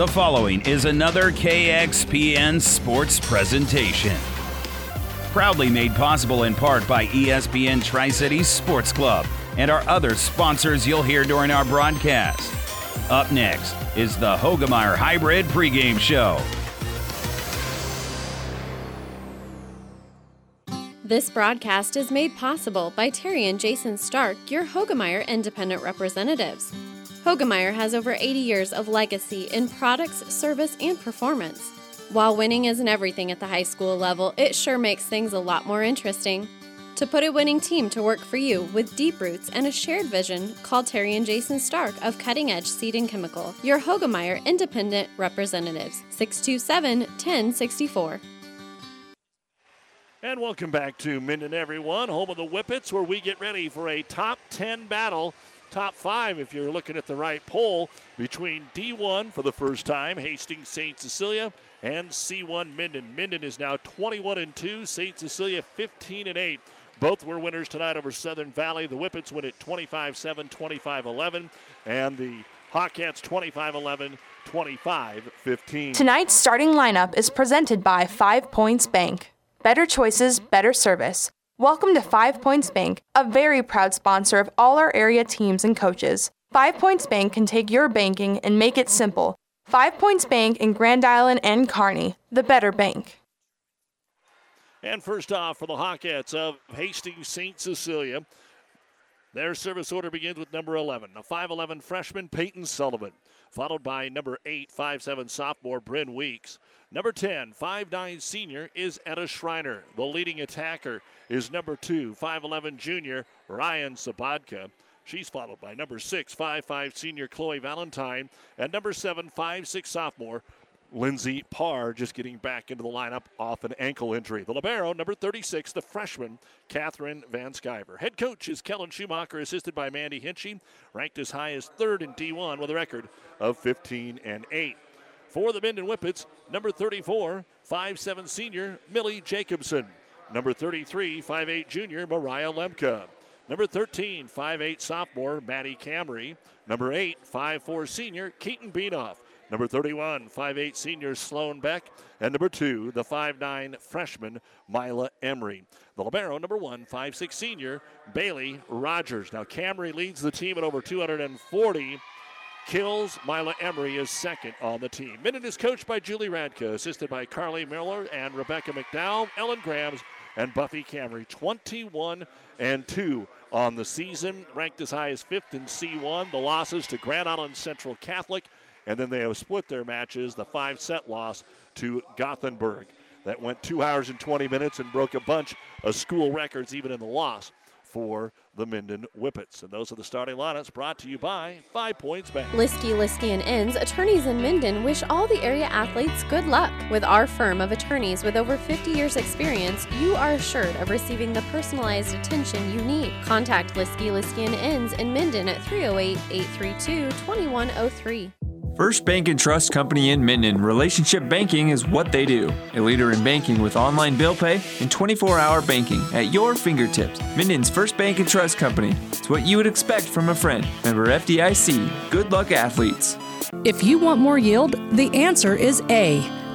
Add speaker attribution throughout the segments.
Speaker 1: The following is another KXPN sports presentation. Proudly made possible in part by ESPN Tri Cities Sports Club and our other sponsors you'll hear during our broadcast. Up next is the Hoegemeyer Hybrid pregame show.
Speaker 2: This broadcast is made possible by Terry and Jason Stark, your Hoegemeyer independent representatives. Hoegemeyer has over 80 years of legacy in products, service, and performance. While winning isn't everything at the high school level, it sure makes things a lot more interesting. To put a winning team to work for you with deep roots and a shared vision, call Terry and Jason Stark of Cutting Edge Seed and Chemical, your Hoegemeyer independent representatives, 627 1064.
Speaker 3: And welcome back to Minden, everyone, home of the Whippets, where we get ready for a top 10 battle top five if you're looking at the right poll between D1 for the first time, Hastings St. Cecilia, and C1 Minden. Minden is now 21 and 2, St. Cecilia 15 and 8. Both were winners tonight over Southern Valley. The Whippets win at 25 7, 25 11, and the Hawkettes 25 11, 25 15.
Speaker 4: Tonight's starting lineup is presented by Five Points Bank. Better choices, better service. Welcome to Five Points Bank, a very proud sponsor of all our area teams and coaches. Five Points Bank can take your banking and make it simple. Five Points Bank in Grand Island and Kearney, the better bank.
Speaker 3: And first off for the Hawkettes of Hastings St. Cecilia, their service order begins with number 11, a 5'11 freshman, Peyton Sullivan, followed by number 8, 5'7 sophomore, Bryn Weeks. Number 10, 5'9 senior is Etta Schreiner. The leading attacker is number 2, 5'11 junior Ryan Sabatka. She's followed by number 6, 5'5 senior Chloe Valentine, and number 7, 5'6 sophomore Lindsay Parr just getting back into the lineup off an ankle injury. The Libero, number 36, the freshman, Catherine Van Skyver. Head coach is Kellen Schumacher, assisted by Mandy Hinchy, ranked as high as third in D1 with a record of 15 and 8. For the Minden Whippets, number 34, 5'7 senior Millie Jacobson. Number 33, 5'8 junior Mariah Lemke. Number 13, 5'8 sophomore Maddie Camry. Number 8, 5'4 senior Keaton Beanoff. Number 31, 5'8 senior Sloan Beck. And number 2, the 5'9 freshman Mila Emery. The Libero, number 1, 5'6 senior Bailey Rogers. Now, Camry leads the team at over 240 kills. Mila Emery is second on the team. Minden is coached by Julie Radka, assisted by Carly Miller and Rebecca McDowell, Ellen Grams, and Buffy Camry. 21 and 2 on the season, ranked as high as fifth in C1. The losses to Grand Island Central Catholic, and then they have split their matches, the five set loss to Gothenburg. That went two hours and 20 minutes and broke a bunch of school records, even in the loss for the Minden Whippets. And those are the starting lineups brought to you by Five Points Bank.
Speaker 2: Liskey, Liskey and Inns, attorneys in Minden, wish all the area athletes good luck. With our firm of attorneys with over 50 years experience, you are assured of receiving the personalized attention you need. Contact Liskey, Liskey and Inns in Minden at 308-832-2103.
Speaker 5: First Bank and Trust Company in Minden, relationship banking is what they do. A leader in banking with online bill pay and 24 hour banking at your fingertips. Minden's First Bank and Trust Company. It's what you would expect from a friend. Member FDIC. Good luck, athletes.
Speaker 6: If you want more yield, the answer is A.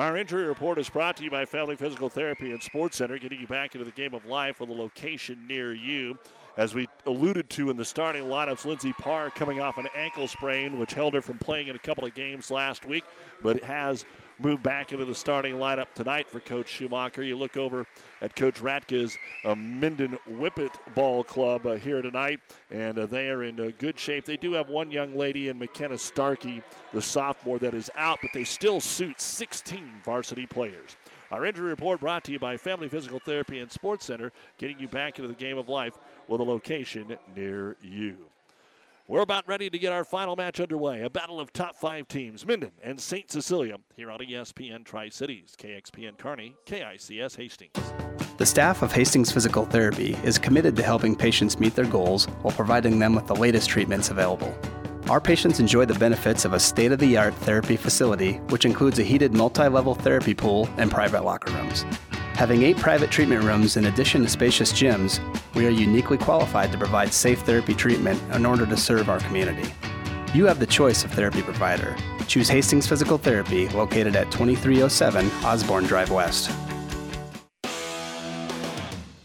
Speaker 3: Our injury report is brought to you by Family Physical Therapy and Sports Center, getting you back into the game of life with a location near you. As we alluded to in the starting lineups, Lindsay Parr coming off an ankle sprain, which held her from playing in a couple of games last week, but has moved back into the starting lineup tonight for Coach Schumacher. You look over at Coach Radka's uh, Minden Whippet Ball Club uh, here tonight, and uh, they are in uh, good shape. They do have one young lady in McKenna Starkey, the sophomore, that is out, but they still suit 16 varsity players. Our injury report brought to you by Family Physical Therapy and Sports Center, getting you back into the game of life with a location near you. We're about ready to get our final match underway. A battle of top five teams, Minden and St. Cecilia, here on ESPN Tri Cities, KXPN Kearney, KICS Hastings.
Speaker 7: The staff of Hastings Physical Therapy is committed to helping patients meet their goals while providing them with the latest treatments available. Our patients enjoy the benefits of a state of the art therapy facility, which includes a heated multi level therapy pool and private locker rooms. Having eight private treatment rooms in addition to spacious gyms, we are uniquely qualified to provide safe therapy treatment in order to serve our community. You have the choice of therapy provider. Choose Hastings Physical Therapy, located at 2307 Osborne Drive West.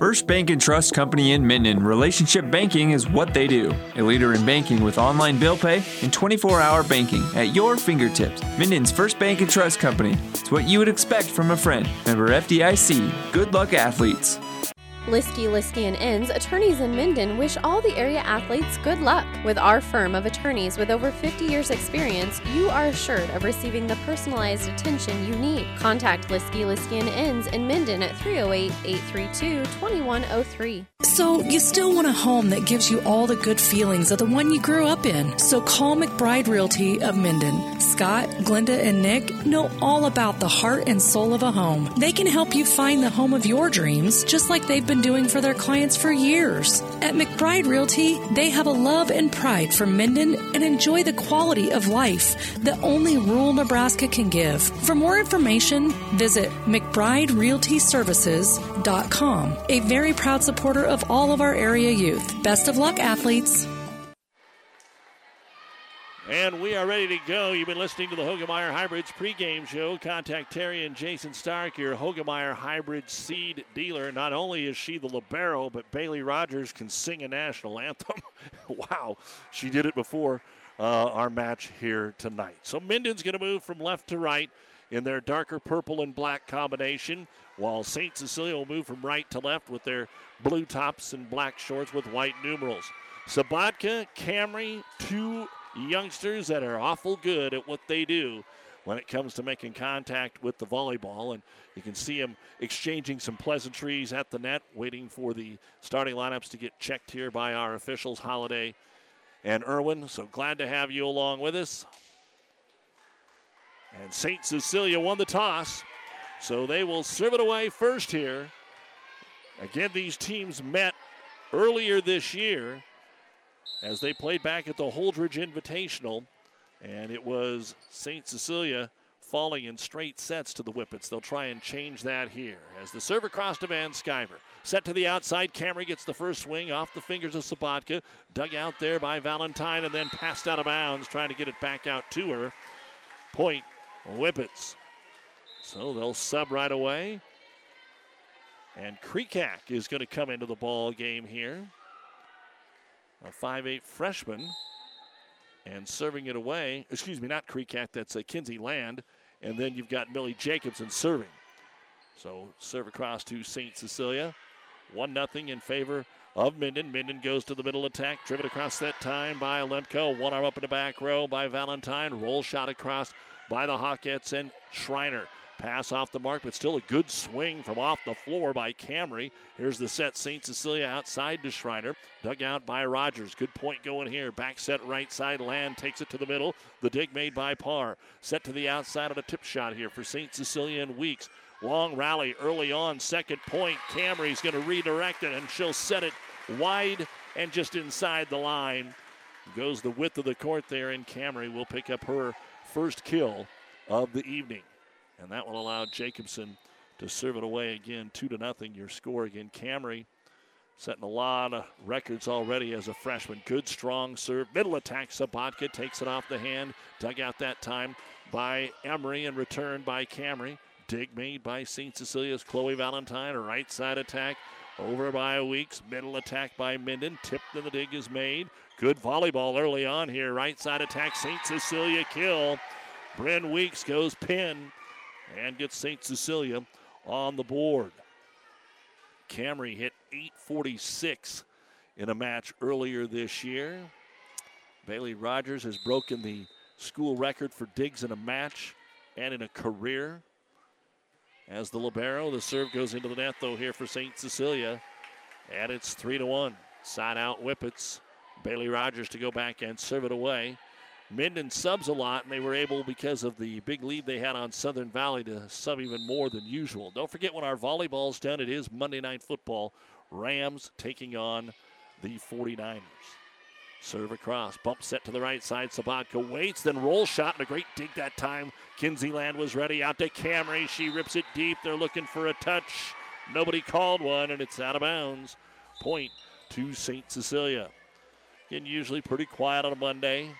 Speaker 5: First Bank and Trust Company in Minden. Relationship banking is what they do. A leader in banking with online bill pay and 24 hour banking at your fingertips. Minden's First Bank and Trust Company. It's what you would expect from a friend. Member FDIC. Good luck, athletes.
Speaker 2: Liskey, Liskey and Inns, attorneys in Minden wish all the area athletes good luck. With our firm of attorneys with over 50 years experience, you are assured of receiving the personalized attention you need. Contact Liskey, Liskey and Inns in Minden at 308-832-2103.
Speaker 6: So, you still want a home that gives you all the good feelings of the one you grew up in. So call McBride Realty of Minden. Scott, Glenda, and Nick know all about the heart and soul of a home. They can help you find the home of your dreams, just like they've been doing for their clients for years. At McBride Realty, they have a love and pride for Minden and enjoy the quality of life that only rural Nebraska can give. For more information, visit McBrideRealtyServices.com, a very proud supporter of all of our area youth. Best of luck, athletes.
Speaker 3: And we are ready to go. You've been listening to the Hoegemeyer Hybrids pregame show. Contact Terry and Jason Stark, your Hoegemeyer Hybrid seed dealer. Not only is she the libero, but Bailey Rogers can sing a national anthem. wow, she did it before uh, our match here tonight. So Minden's going to move from left to right in their darker purple and black combination, while St. Cecilia will move from right to left with their blue tops and black shorts with white numerals. Sabatka, Camry, two youngsters that are awful good at what they do when it comes to making contact with the volleyball. And you can see them exchanging some pleasantries at the net, waiting for the starting lineups to get checked here by our officials, Holiday and Irwin. So glad to have you along with us. And St. Cecilia won the toss, so they will serve it away first here. Again, these teams met earlier this year as they played back at the Holdrege Invitational, and it was St. Cecilia falling in straight sets to the Whippets. They'll try and change that here as the serve across to Van Skyver. Set to the outside, Camry gets the first swing off the fingers of Sabatka. Dug out there by Valentine and then passed out of bounds, trying to get it back out to her. Point, Whippets. So they'll sub right away. And Kreekak is going to come into the ball game here a 5'8 freshman, and serving it away. Excuse me, not Kreekak, that's a Kinsey Land. And then you've got Millie Jacobson serving. So serve across to St. Cecilia. 1 0 in favor of Minden. Minden goes to the middle attack, driven across that time by Lemke. One arm up in the back row by Valentine. Roll shot across by the Hawkettes and Schreiner. Pass off the mark, but still a good swing from off the floor by Camry. Here's the set. St. Cecilia outside to Schreiner. Dug out by Rogers. Good point going here. Back set right side. Land takes it to the middle. The dig made by Parr. Set to the outside of a tip shot here for St. Cecilia and Weeks. Long rally early on. Second point. Camry's going to redirect it, and she'll set it wide and just inside the line. Goes the width of the court there, and Camry will pick up her first kill of the evening and that will allow Jacobson to serve it away again, two to nothing. Your score again. Camry setting a lot of records already as a freshman. Good strong serve, middle attack. Sabatka takes it off the hand, dug out that time by Emery and returned by Camry. Dig made by St. Cecilia's Chloe Valentine. Right side attack Over by Weeks. Middle attack by Minden. Tipped and the dig is made. Good volleyball early on here. Right side attack. St. Cecilia kill. Bryn Weeks goes pin and gets St. Cecilia on the board. Camry hit 846 in a match earlier this year. Bailey Rogers has broken the school record for digs in a match and in a career. As the Libero, the serve goes into the net, though, here for St. Cecilia. And it's 3 to 1. Side out Whippets. Bailey Rogers to go back and serve it away. Minden subs a lot, and they were able, because of the big lead they had on Southern Valley, to sub even more than usual. Don't forget when our volleyball's done, it is Monday Night Football. Rams taking on the 49ers. Serve across, bump set to the right side. Sabatka waits, then roll shot, and a great dig that time. Kinsey Land was ready out to Camry. She rips it deep. They're looking for a touch. Nobody called one, and it's out of bounds. Point to St. Cecilia. Again, usually pretty quiet on a Monday.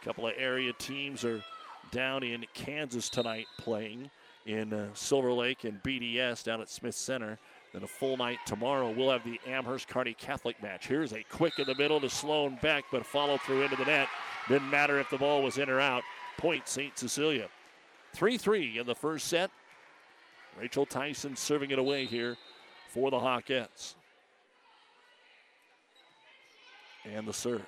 Speaker 3: A couple of area teams are down in Kansas tonight playing in uh, Silver Lake and BDS down at Smith Center. Then a full night tomorrow. We'll have the Amherst Kearney Catholic match. Here's a quick in the middle to Sloan Beck, but follow through into the net. Didn't matter if the ball was in or out. Point St. Cecilia. 3 3 in the first set. Rachel Tyson serving it away here for the Hawkettes. And the serve.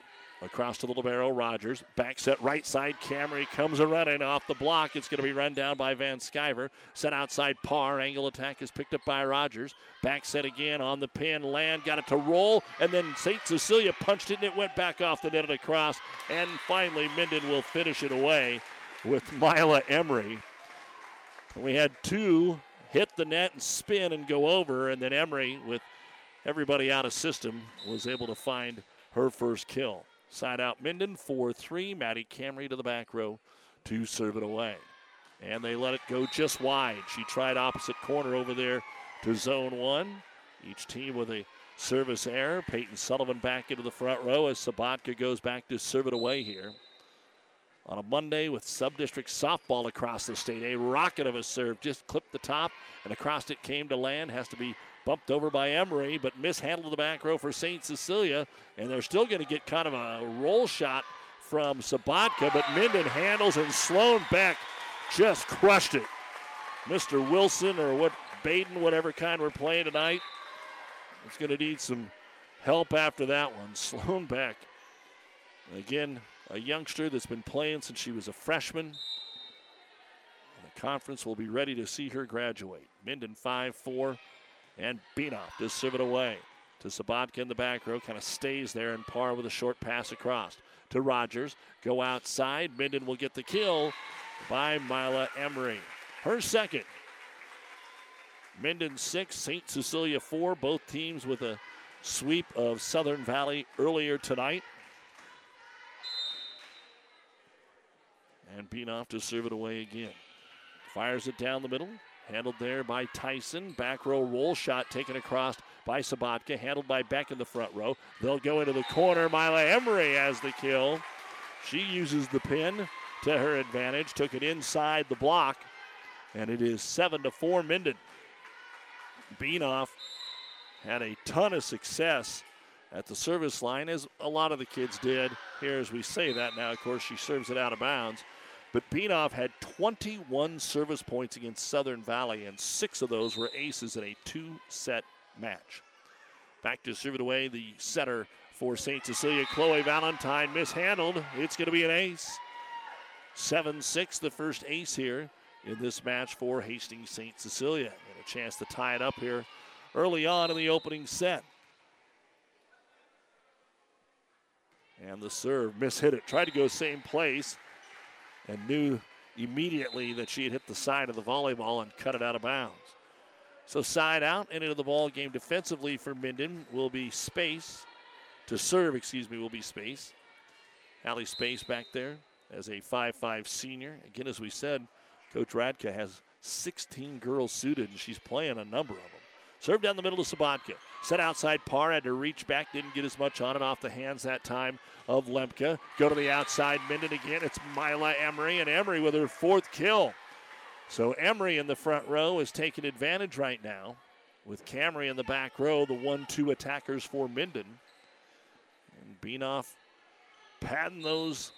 Speaker 3: Across to the Libero, Rogers. Back set right side. Camry comes a running off the block. It's going to be run down by Van Skyver. Set outside Parr. Angle attack is picked up by Rogers. Back set again on the pin. Land got it to roll. And then St. Cecilia punched it and it went back off the net and across. And finally, Minden will finish it away with Mila Emery. We had two hit the net and spin and go over. And then Emery, with everybody out of system, was able to find her first kill. Side out Minden, 4 3. Maddie Camry to the back row to serve it away. And they let it go just wide. She tried opposite corner over there to zone one. Each team with a service error. Peyton Sullivan back into the front row as Sabatka goes back to serve it away here. On a Monday with sub-district softball across the state, a rocket of a serve just clipped the top and across it came to land. Has to be bumped over by Emery, but mishandled the back row for St. Cecilia. And they're still going to get kind of a roll shot from Sabatka, but Minden handles and Sloan Beck just crushed it. Mr. Wilson or what Baden, whatever kind we're playing tonight, is going to need some help after that one. Sloan Beck, again, a youngster that's been playing since she was a freshman. And The conference will be ready to see her graduate. Minden 5 4. And Beanoff does serve it away to Sabatka in the back row. Kind of stays there in par with a short pass across to Rogers. Go outside. Minden will get the kill by Mila Emery. Her second. Minden six, St. Cecilia four. Both teams with a sweep of Southern Valley earlier tonight. And Beanoff to serve it away again. Fires it down the middle. Handled there by Tyson. Back row roll shot taken across by Sabatka. Handled by Beck in the front row. They'll go into the corner. Mila Emery has the kill. She uses the pin to her advantage. Took it inside the block. And it is 7 to 4 Minden. Beanoff had a ton of success at the service line, as a lot of the kids did. Here, as we say that now, of course, she serves it out of bounds. But Beanoff had 21 service points against Southern Valley, and six of those were aces in a two set match. Back to serve it away, the setter for St. Cecilia, Chloe Valentine, mishandled. It's going to be an ace. 7 6, the first ace here in this match for Hastings St. Cecilia. And a chance to tie it up here early on in the opening set. And the serve, mishit it. Tried to go same place and knew immediately that she had hit the side of the volleyball and cut it out of bounds. So side out and into the ball game defensively for Minden will be Space. To serve, excuse me, will be Space. Allie Space back there as a 5-5 senior. Again, as we said, Coach Radka has 16 girls suited, and she's playing a number of them. Serve down the middle to Sabatka. Set outside Parr, had to reach back, didn't get as much on it off the hands that time of Lemke. Go to the outside, Minden again. It's Mila Emery, and Emery with her fourth kill. So Emery in the front row is taking advantage right now with Camry in the back row, the one-two attackers for Minden. And Beanoff padding those,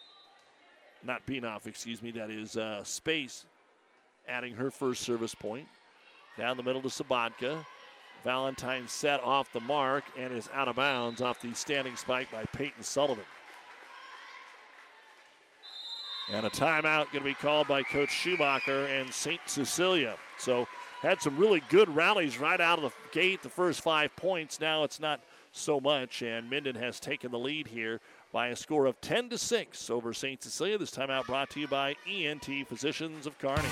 Speaker 3: not Beanoff, excuse me, that is uh, Space adding her first service point. Down the middle to Sabatka. Valentine set off the mark and is out of bounds off the standing spike by Peyton Sullivan. And a timeout going to be called by Coach Schumacher and St. Cecilia. So had some really good rallies right out of the gate, the first five points. Now it's not so much, and Minden has taken the lead here by a score of 10 to 6 over St. Cecilia. This timeout brought to you by ENT Physicians of Kearney.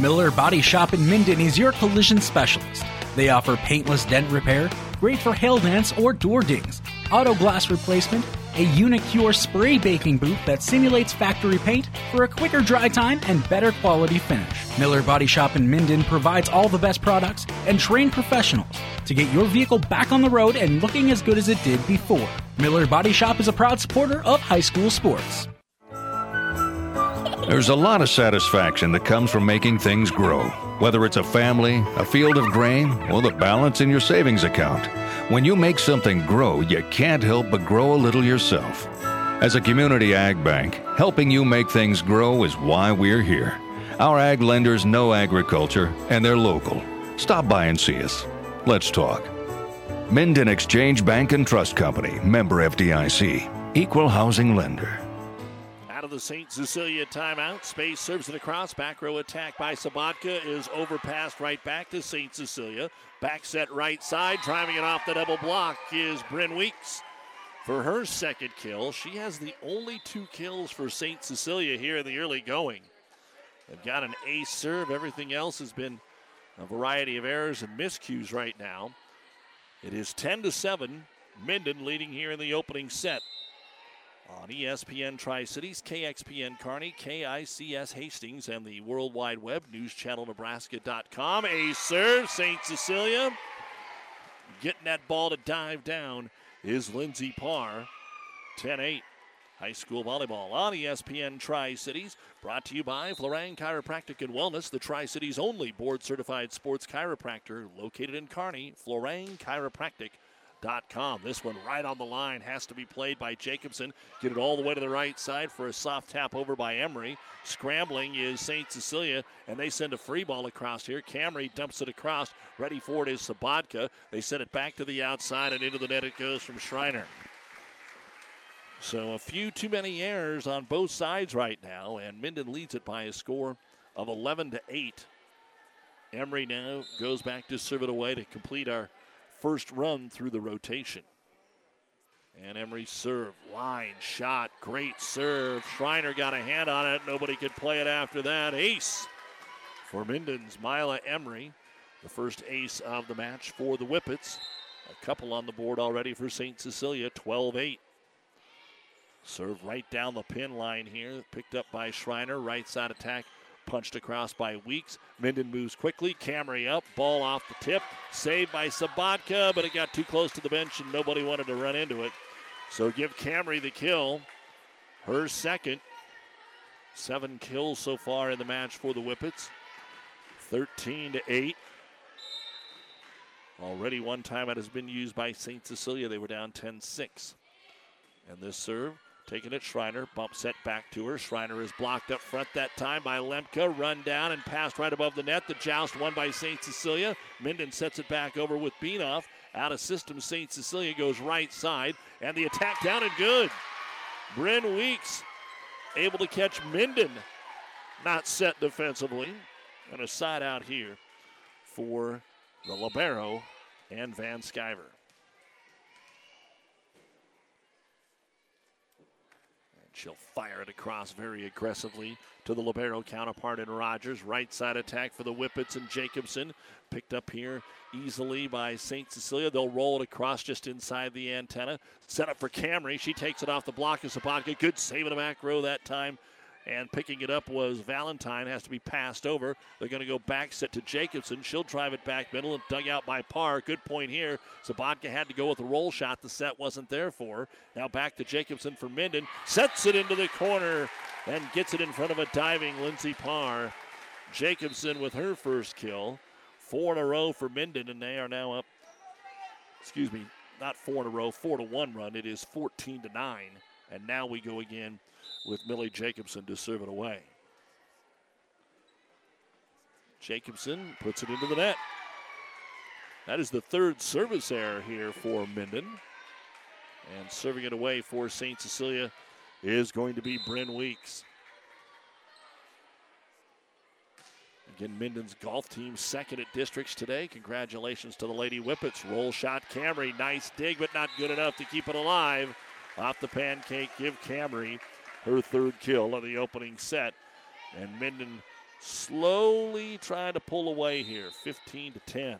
Speaker 8: Miller Body Shop in Minden is your collision specialist. They offer paintless dent repair, great for hail dents or door dings, auto glass replacement, a Unicure spray baking booth that simulates factory paint for a quicker dry time and better quality finish. Miller Body Shop in Minden provides all the best products and trained professionals to get your vehicle back on the road and looking as good as it did before. Miller Body Shop is a proud supporter of high school sports.
Speaker 9: There's a lot of satisfaction that comes from making things grow, whether it's a family, a field of grain, or the balance in your savings account. When you make something grow, you can't help but grow a little yourself. As a community ag bank, helping you make things grow is why we're here. Our ag lenders know agriculture and they're local. Stop by and see us. Let's talk. Minden Exchange Bank and Trust Company, member FDIC, equal housing lender
Speaker 3: the St. Cecilia timeout. Space serves it across. Back row attack by Sabatka is overpassed right back to St. Cecilia. Back set right side. Driving it off the double block is Bryn Weeks. For her second kill, she has the only two kills for St. Cecilia here in the early going. They've got an ace serve. Everything else has been a variety of errors and miscues right now. It is 10 to 7. Minden leading here in the opening set on ESPN Tri Cities, KXPN Kearney, KICS Hastings, and the World Wide Web, newschannelnebraska.com. A serve, St. Cecilia. Getting that ball to dive down is Lindsey Parr. 10 8. High school volleyball on ESPN Tri Cities, brought to you by Florang Chiropractic and Wellness, the Tri Cities only board certified sports chiropractor located in Kearney. Florang Chiropractic Com. This one right on the line has to be played by Jacobson. Get it all the way to the right side for a soft tap over by Emery. Scrambling is St. Cecilia, and they send a free ball across here. Camry dumps it across. Ready for it is Sabatka. They send it back to the outside, and into the net it goes from Schreiner. So a few too many errors on both sides right now, and Minden leads it by a score of 11 to 8. Emery now goes back to serve it away to complete our first run through the rotation. And Emery serve, line, shot, great serve. Schreiner got a hand on it. Nobody could play it after that. Ace for Minden's Mila Emery, the first ace of the match for the Whippets. A couple on the board already for St. Cecilia, 12 8. Serve right down the pin line here, picked up by Schreiner. Right side attack Punched across by Weeks. Minden moves quickly. Camry up. Ball off the tip. Saved by Sabatka, but it got too close to the bench and nobody wanted to run into it. So give Camry the kill. Her second. Seven kills so far in the match for the Whippets. 13 to 8. Already one time it has been used by St. Cecilia. They were down 10 6. And this serve Taking it, Schreiner. Bump set back to her. Schreiner is blocked up front that time by Lemke. Run down and passed right above the net. The joust won by St. Cecilia. Minden sets it back over with Beanoff. Out of system, St. Cecilia goes right side. And the attack down and good. Bryn Weeks able to catch Minden. Not set defensively. And a side out here for the Libero and Van Sciver. She'll fire it across very aggressively to the Libero counterpart in Rogers. Right side attack for the Whippets and Jacobson. Picked up here easily by St. Cecilia. They'll roll it across just inside the antenna. Set up for Camry. She takes it off the block of Sabatka. Good save in the back row that time and picking it up was Valentine. Has to be passed over. They're going to go back set to Jacobson. She'll drive it back middle and dug out by Parr. Good point here. Sabatka had to go with a roll shot. The set wasn't there for. Now back to Jacobson for Minden. Sets it into the corner and gets it in front of a diving Lindsey Parr. Jacobson with her first kill Four in a row for Minden, and they are now up. Excuse me, not four in a row, four to one run. It is 14 to nine, and now we go again with Millie Jacobson to serve it away. Jacobson puts it into the net. That is the third service error here for Minden. And serving it away for St. Cecilia is going to be Bryn Weeks. Again, Minden's golf team second at districts today. Congratulations to the Lady Whippets. Roll shot, Camry. Nice dig, but not good enough to keep it alive. Off the pancake, give Camry her third kill of the opening set. And Minden slowly trying to pull away here, 15 to 10.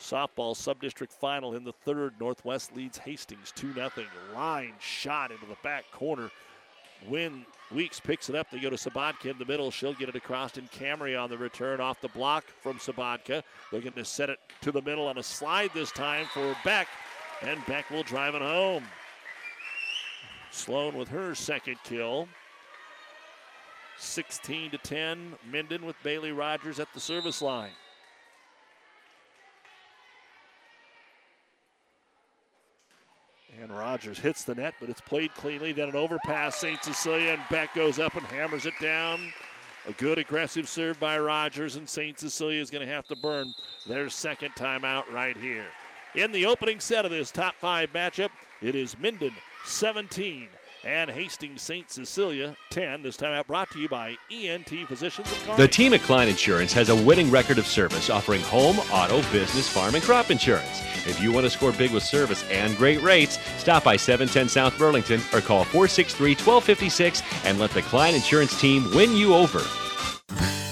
Speaker 3: Softball sub-district final in the third. Northwest leads Hastings 2 0. Line shot into the back corner. Bryn Weeks picks it up. They go to Sabatka in the middle. She'll get it across, and Camry on the return off the block from Sabatka. Looking to set it to the middle on a slide this time for Beck, and Beck will drive it home. Sloan with her second kill. 16 to 10. Minden with Bailey Rogers at the service line. And Rogers hits the net, but it's played cleanly. Then an overpass, St. Cecilia, and Beck goes up and hammers it down. A good aggressive serve by Rogers, and St. Cecilia is going to have to burn their second timeout right here. In the opening set of this top five matchup, it is Minden 17, and Hastings St. Cecilia 10. This time out brought to you by ENT Physicians of Kearney.
Speaker 10: The team at Klein Insurance has a winning record of service offering home, auto, business, farm, and crop insurance. If you want to score big with service and great rates, stop by 710 South Burlington or call 463 1256 and let the Klein Insurance team win you over.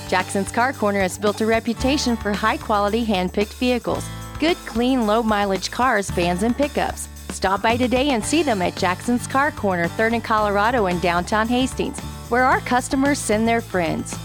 Speaker 11: Jackson's Car Corner has built a reputation for high quality hand picked vehicles. Good, clean, low mileage cars, vans, and pickups. Stop by today and see them at Jackson's Car Corner, 3rd and Colorado in downtown Hastings, where our customers send their friends.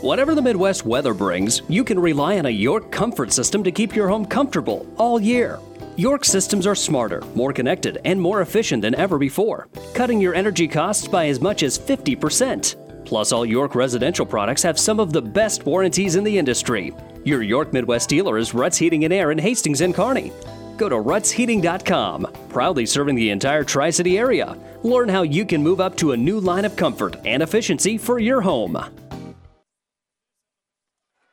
Speaker 12: Whatever the Midwest weather brings, you can rely on a York comfort system to keep your home comfortable all year. York systems are smarter, more connected, and more efficient than ever before, cutting your energy costs by as much as 50%. Plus, all York residential products have some of the best warranties in the industry. Your York Midwest dealer is Ruts Heating and Air in Hastings and Kearney. Go to rutsheating.com, proudly serving the entire Tri City area. Learn how you can move up to a new line of comfort and efficiency for your home.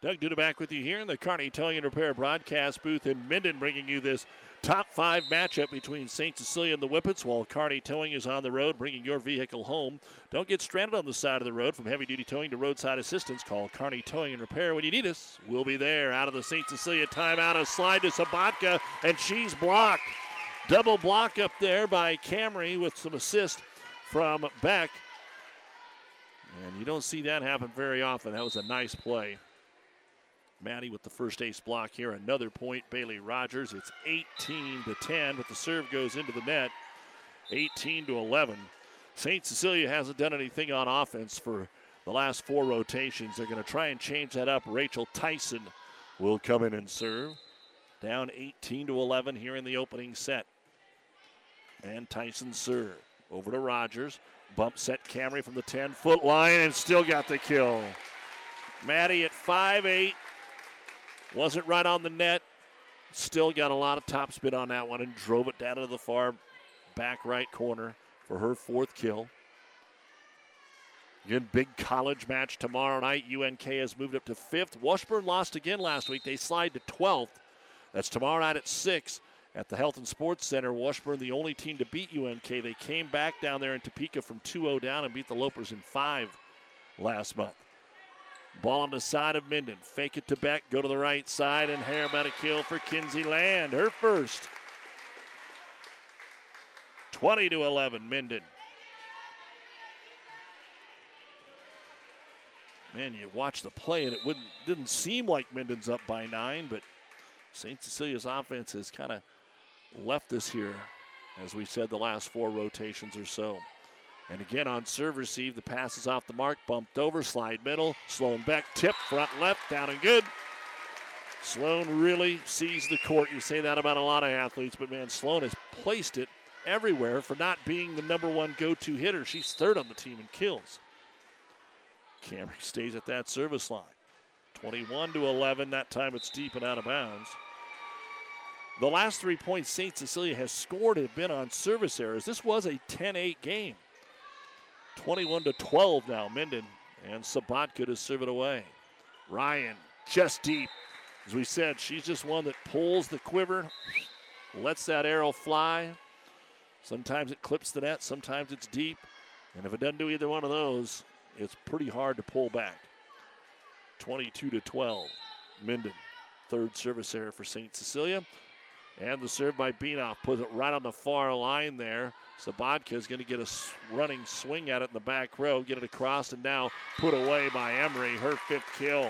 Speaker 3: Doug Duda back with you here in the Carney Towing and Repair broadcast booth in Minden, bringing you this top five matchup between St. Cecilia and the Whippets, while Carney Towing is on the road, bringing your vehicle home. Don't get stranded on the side of the road. From heavy duty towing to roadside assistance, call Carney Towing and Repair when you need us. We'll be there. Out of the St. Cecilia timeout, a slide to Sabatka, and she's blocked. Double block up there by Camry with some assist from Beck. And you don't see that happen very often. That was a nice play. Maddie with the first ace block here. Another point, Bailey Rogers. It's 18 to 10, but the serve goes into the net. 18 to 11. St. Cecilia hasn't done anything on offense for the last four rotations. They're going to try and change that up. Rachel Tyson will come in and serve. Down 18 to 11 here in the opening set. And Tyson serve. Over to Rogers. Bump set Camry from the 10 foot line and still got the kill. Maddie at 5'8, wasn't right on the net. Still got a lot of topspin on that one and drove it down to the far back right corner for her fourth kill. Again, big college match tomorrow night. UNK has moved up to fifth. Washburn lost again last week. They slide to 12th. That's tomorrow night at 6 at the Health and Sports Center. Washburn, the only team to beat UNK. They came back down there in Topeka from 2 0 down and beat the Lopers in 5 last month. Ball on the side of Minden. Fake it to Beck. Go to the right side, and hair about a kill for Kinsey Land. Her first. 20 to 11, Minden. Man, you watch the play, and it wouldn't didn't seem like Minden's up by nine, but St. Cecilia's offense has kind of left us here, as we said, the last four rotations or so. And again on serve receive, the pass is off the mark, bumped over, slide middle, Sloan Beck, tip, front left, down and good. Sloan really sees the court. You say that about a lot of athletes, but man, Sloan has placed it everywhere for not being the number one go to hitter. She's third on the team in kills. Camry stays at that service line. 21 to 11. That time it's deep and out of bounds. The last three points St. Cecilia has scored have been on service errors. This was a 10 8 game. 21 to 12 now, Minden. And Sabatka to serve it away. Ryan just deep. As we said, she's just one that pulls the quiver, lets that arrow fly. Sometimes it clips the net, sometimes it's deep. And if it doesn't do either one of those, it's pretty hard to pull back. 22 to 12. Minden, third service error for St. Cecilia. And the serve by Beanoff puts it right on the far line there. Sabatka is going to get a running swing at it in the back row, get it across, and now put away by Emery, her fifth kill.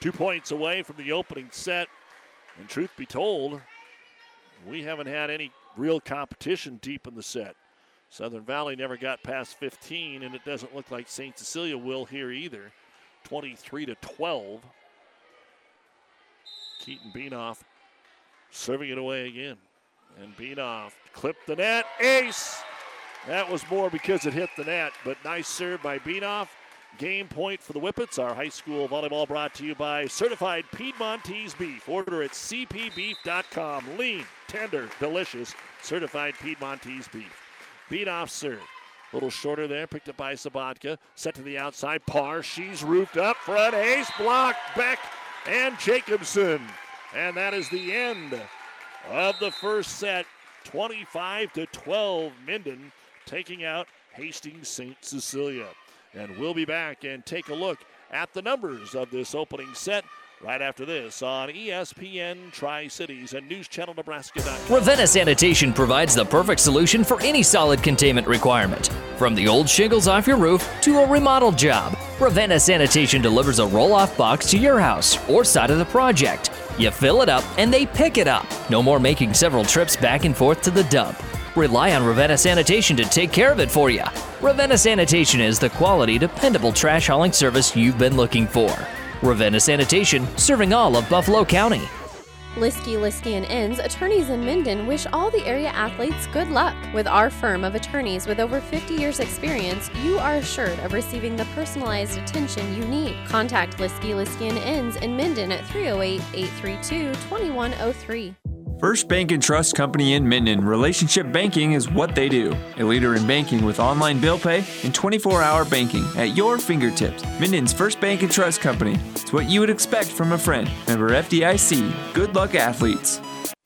Speaker 3: Two points away from the opening set. And truth be told, we haven't had any real competition deep in the set. Southern Valley never got past 15, and it doesn't look like St. Cecilia will here either. 23 to 12. Keaton Beanoff serving it away again. And Beanoff clipped the net. Ace! That was more because it hit the net, but nice serve by Beanoff. Game point for the Whippets. Our high school volleyball brought to you by Certified Piedmontese Beef. Order at cpbeef.com. Lean, tender, delicious. Certified Piedmontese Beef. Beanoff serve. A little shorter there, picked up by Sabatka. Set to the outside. Parr, she's roofed up front. Ace block. Beck and Jacobson. And that is the end of the first set. 25 to 12. Minden taking out Hastings St. Cecilia. And we'll be back and take a look at the numbers of this opening set right after this on ESPN Tri Cities and News Channel Nebraska.com.
Speaker 12: Ravenna Sanitation provides the perfect solution for any solid containment requirement. From the old shingles off your roof to a remodel job, Ravenna Sanitation delivers a roll off box to your house or side of the project. You fill it up and they pick it up. No more making several trips back and forth to the dump. Rely on Ravenna Sanitation to take care of it for you. Ravenna Sanitation is the quality, dependable trash hauling service you've been looking for. Ravenna Sanitation, serving all of Buffalo County.
Speaker 2: Liskey, Liskey and Inns, attorneys in Minden wish all the area athletes good luck. With our firm of attorneys with over 50 years experience, you are assured of receiving the personalized attention you need. Contact Liskey, Liskey and Inns in Minden at 308-832-2103.
Speaker 5: First Bank and Trust Company in Minden. Relationship banking is what they do. A leader in banking with online bill pay and 24 hour banking at your fingertips. Minden's First Bank and Trust Company. It's what you would expect from a friend. Member FDIC. Good luck, athletes.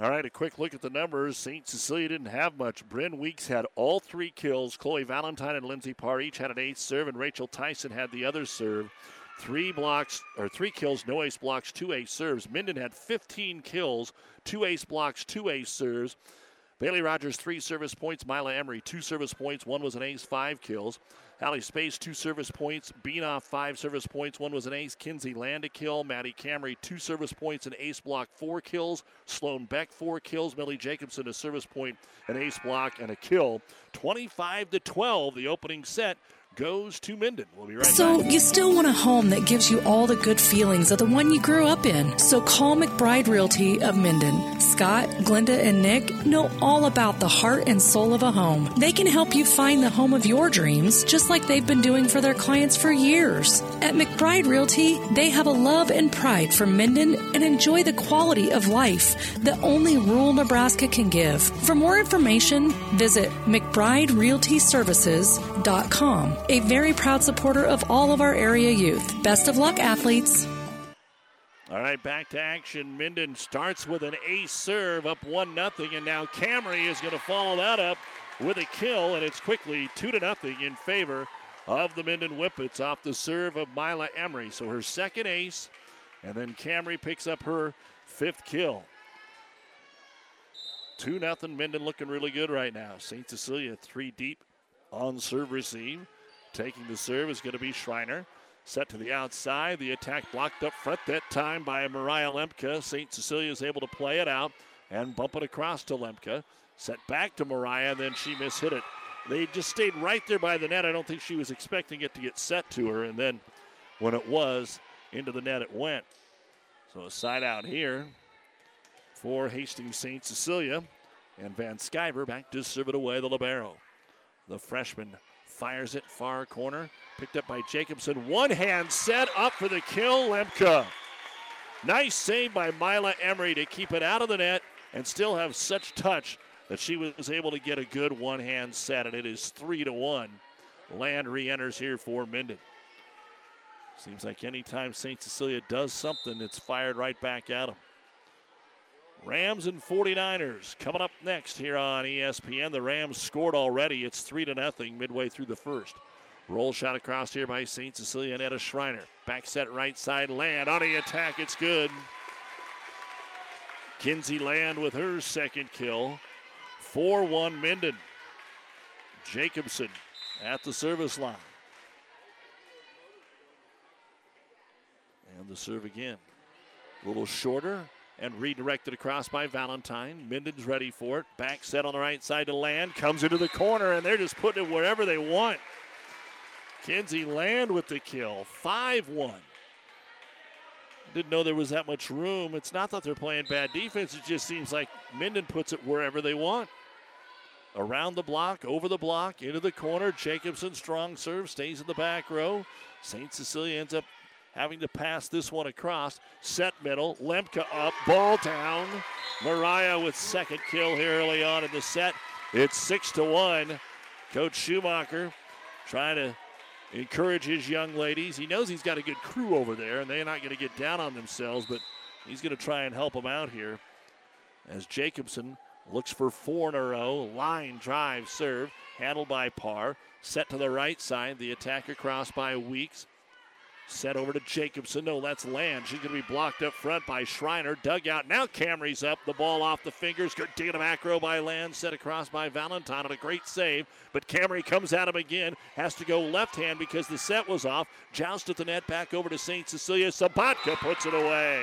Speaker 3: All right, a quick look at the numbers. St. Cecilia didn't have much. Bryn Weeks had all three kills. Chloe Valentine and Lindsay Parr each had an ace serve, and Rachel Tyson had the other serve. Three blocks or three kills, no ace blocks, two ace serves. Minden had 15 kills, two ace blocks, two ace serves. Bailey Rogers, three service points. Mila Emery, two service points. One was an ace, five kills. Allie Space, two service points. Beanoff, five service points. One was an ace. Kinsey Land a kill. Maddie Camry, two service points. An ace block, four kills. Sloan Beck, four kills. Millie Jacobson, a service point, an ace block, and a kill. 25 to 12, the opening set goes to Minden. We'll be right
Speaker 6: so
Speaker 3: back.
Speaker 6: you still want a home that gives you all the good feelings of the one you grew up in. So call McBride Realty of Minden. Scott, Glenda, and Nick know all about the heart and soul of a home. They can help you find the home of your dreams, just like they've been doing for their clients for years. At McBride Realty, they have a love and pride for Minden and enjoy the quality of life that only rural Nebraska can give. For more information, visit McBrideRealtyServices.com a very proud supporter of all of our area youth. Best of luck, athletes.
Speaker 3: All right, back to action. Minden starts with an ace serve, up one nothing, and now Camry is going to follow that up with a kill, and it's quickly two to nothing in favor of the Minden Whippets off the serve of Mila Emery. So her second ace, and then Camry picks up her fifth kill. Two nothing. Minden looking really good right now. St. Cecilia three deep on serve receive. Taking the serve is going to be Schreiner. Set to the outside. The attack blocked up front that time by Mariah Lemke. St. Cecilia is able to play it out and bump it across to Lemke. Set back to Mariah, and then she mishit it. They just stayed right there by the net. I don't think she was expecting it to get set to her, and then when it was, into the net it went. So a side out here for Hastings St. Cecilia. And Van Skyver back to serve it away, the Libero. The freshman fires it far corner. Picked up by Jacobson. One hand set up for the kill, Lemke. Nice save by Mila Emery to keep it out of the net and still have such touch that she was able to get a good one hand set, and it is three to one. Land re enters here for Minden. Seems like anytime St. Cecilia does something, it's fired right back at them. Rams and 49ers coming up next here on ESPN. The Rams scored already. It's 3 to nothing midway through the first. Roll shot across here by St. Cecilia and Etta Schreiner. Back set right side. Land on the attack. It's good. Kinsey Land with her second kill. 4 1 Minden. Jacobson at the service line. And the serve again. A little shorter and redirected across by Valentine. Minden's ready for it. Back set on the right side to Land. Comes into the corner, and they're just putting it wherever they want. Kinsey Land with the kill. 5 1. Didn't know there was that much room. It's not that they're playing bad defense, it just seems like Minden puts it wherever they want. Around the block, over the block, into the corner. Jacobson, strong serve, stays in the back row. St. Cecilia ends up having to pass this one across. Set middle, Lemke up, ball down. Mariah with second kill here early on in the set. It's six to one. Coach Schumacher trying to encourage his young ladies. He knows he's got a good crew over there, and they're not going to get down on themselves, but he's going to try and help them out here. As Jacobson looks for four in a row, line drive serve, handled by Parr. Set to the right side, the attacker crossed by Weeks. Set over to Jacobson. No, that's Land. She's going to be blocked up front by Schreiner. Dugout. Now Camry's up. The ball off the fingers. Good dig back row by Land. Set across by Valentine. And a great save. But Camry comes at him again. Has to go left hand because the set was off. Joust at the net. Back over to St. Cecilia. Sabatka puts it away.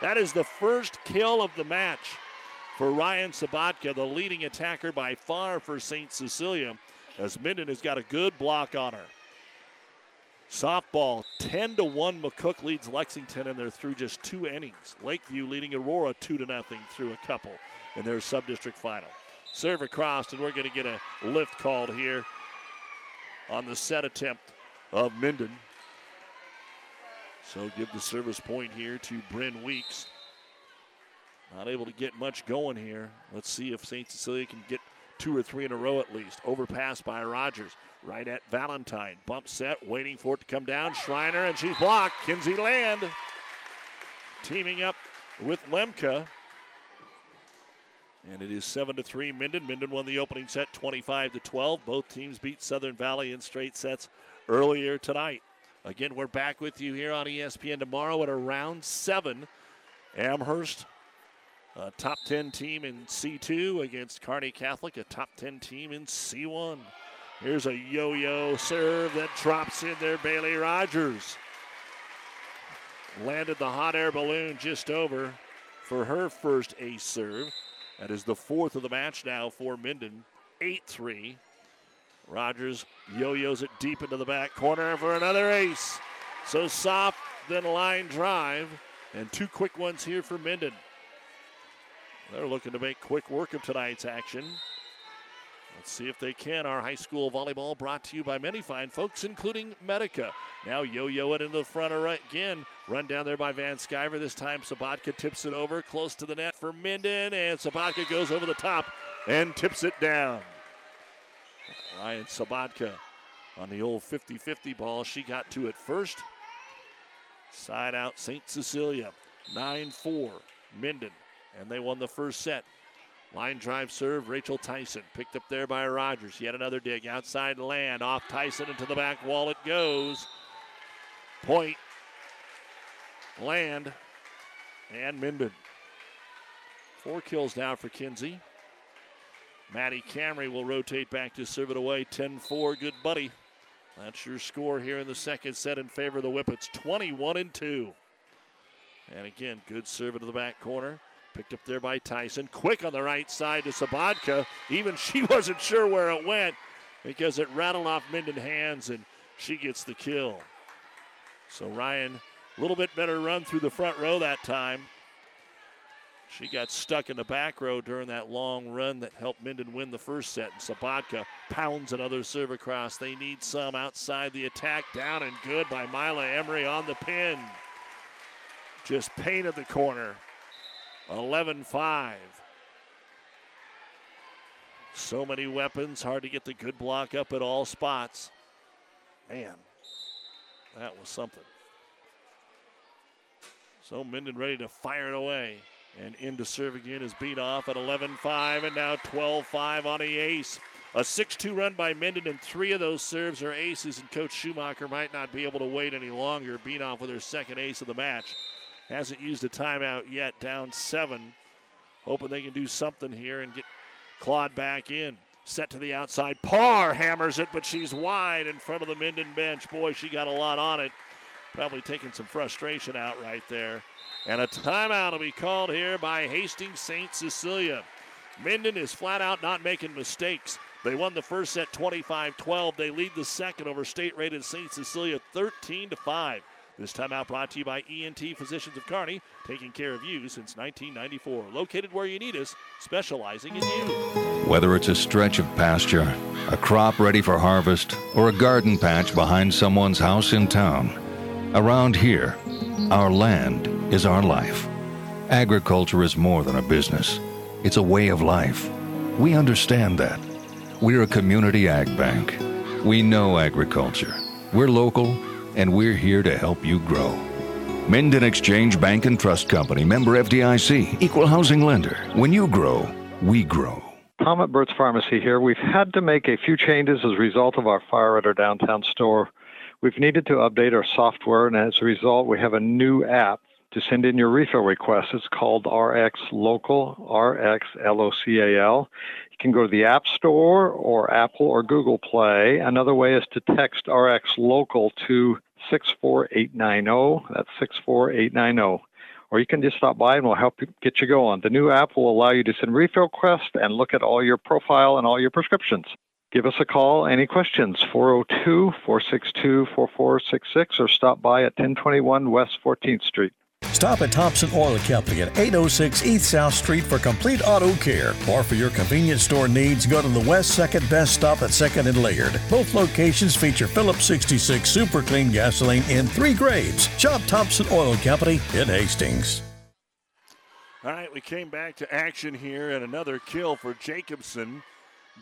Speaker 3: That is the first kill of the match for Ryan Sabatka, the leading attacker by far for St. Cecilia, as Minden has got a good block on her. Softball 10 to 1. McCook leads Lexington, and they're through just two innings. Lakeview leading Aurora 2 to nothing through a couple in their sub district final. Serve across, and we're going to get a lift called here on the set attempt of Minden. So give the service point here to Bryn Weeks. Not able to get much going here. Let's see if St. Cecilia can get two or three in a row at least. Overpass by Rogers. Right at Valentine. Bump set, waiting for it to come down. Schreiner, and she's blocked. Kinsey Land teaming up with Lemke. And it is 7 to 3 Minden. Minden won the opening set 25 to 12. Both teams beat Southern Valley in straight sets earlier tonight. Again, we're back with you here on ESPN tomorrow at around 7. Amherst, a top 10 team in C2 against Kearney Catholic, a top 10 team in C1. Here's a yo yo serve that drops in there, Bailey Rogers. Landed the hot air balloon just over for her first ace serve. That is the fourth of the match now for Minden. 8 3. Rogers yo yos it deep into the back corner for another ace. So soft, then a line drive, and two quick ones here for Minden. They're looking to make quick work of tonight's action. Let's see if they can. Our high school volleyball brought to you by many fine folks, including Medica. Now yo-yo it in the front right again. Run down there by Van Sciver. This time Sabatka tips it over close to the net for Minden, and Sabatka goes over the top and tips it down. Ryan Sabatka on the old 50-50 ball. She got to it first. Side out St. Cecilia. 9-4 Minden. And they won the first set. Line drive serve, Rachel Tyson. Picked up there by Rogers. Yet another dig. Outside land. Off Tyson into the back wall it goes. Point. Land. And Minden. Four kills now for Kinsey. Maddie Camry will rotate back to serve it away. 10 4. Good buddy. That's your score here in the second set in favor of the Whippets 21 and 2. And again, good serve into the back corner. Picked up there by Tyson. Quick on the right side to Sabatka. Even she wasn't sure where it went because it rattled off Minden hands and she gets the kill. So Ryan, a little bit better run through the front row that time. She got stuck in the back row during that long run that helped Minden win the first set. And Sabatka pounds another serve across. They need some outside the attack. Down and good by Mila Emery on the pin. Just painted the corner. 11 5. So many weapons. Hard to get the good block up at all spots. Man, that was something. So Minden ready to fire it away. And into serve again is beat off at 11 5 and now 12 5 on the ace. A 6 2 run by Minden, and three of those serves are aces, and Coach Schumacher might not be able to wait any longer. Beat off with her second ace of the match. Hasn't used a timeout yet, down seven. Hoping they can do something here and get Claude back in. Set to the outside. Parr hammers it, but she's wide in front of the Minden bench. Boy, she got a lot on it. Probably taking some frustration out right there. And a timeout will be called here by Hastings St. Cecilia. Minden is flat out not making mistakes. They won the first set 25 12. They lead the second over state rated St. Cecilia 13 5. This timeout brought to you by ENT Physicians of Kearney, taking care of you since 1994. Located where you need us, specializing in you.
Speaker 9: Whether it's a stretch of pasture, a crop ready for harvest, or a garden patch behind someone's house in town, around here, our land is our life. Agriculture is more than a business, it's a way of life. We understand that. We're a community ag bank. We know agriculture. We're local and we're here to help you grow. Minden Exchange Bank and Trust Company, member FDIC, equal housing lender. When you grow, we grow.
Speaker 13: Tom at Burt's Pharmacy here. We've had to make a few changes as a result of our fire at our downtown store. We've needed to update our software, and as a result, we have a new app to send in your refill requests. It's called RX Local, RX L O C A L. Can go to the App Store or Apple or Google Play. Another way is to text RX Local to 64890. That's 64890. Or you can just stop by and we'll help you get you going. The new app will allow you to send refill requests and look at all your profile and all your prescriptions. Give us a call. Any questions? 402 462 4466 or stop by at 1021 West 14th Street.
Speaker 14: Stop at Thompson Oil Company at 806 East South Street for complete auto care. Or for your convenience store needs, go to the West 2nd Best Stop at 2nd and Laird. Both locations feature Phillips 66 Super Clean gasoline in three grades. Shop Thompson Oil Company in Hastings.
Speaker 3: All right, we came back to action here and another kill for Jacobson.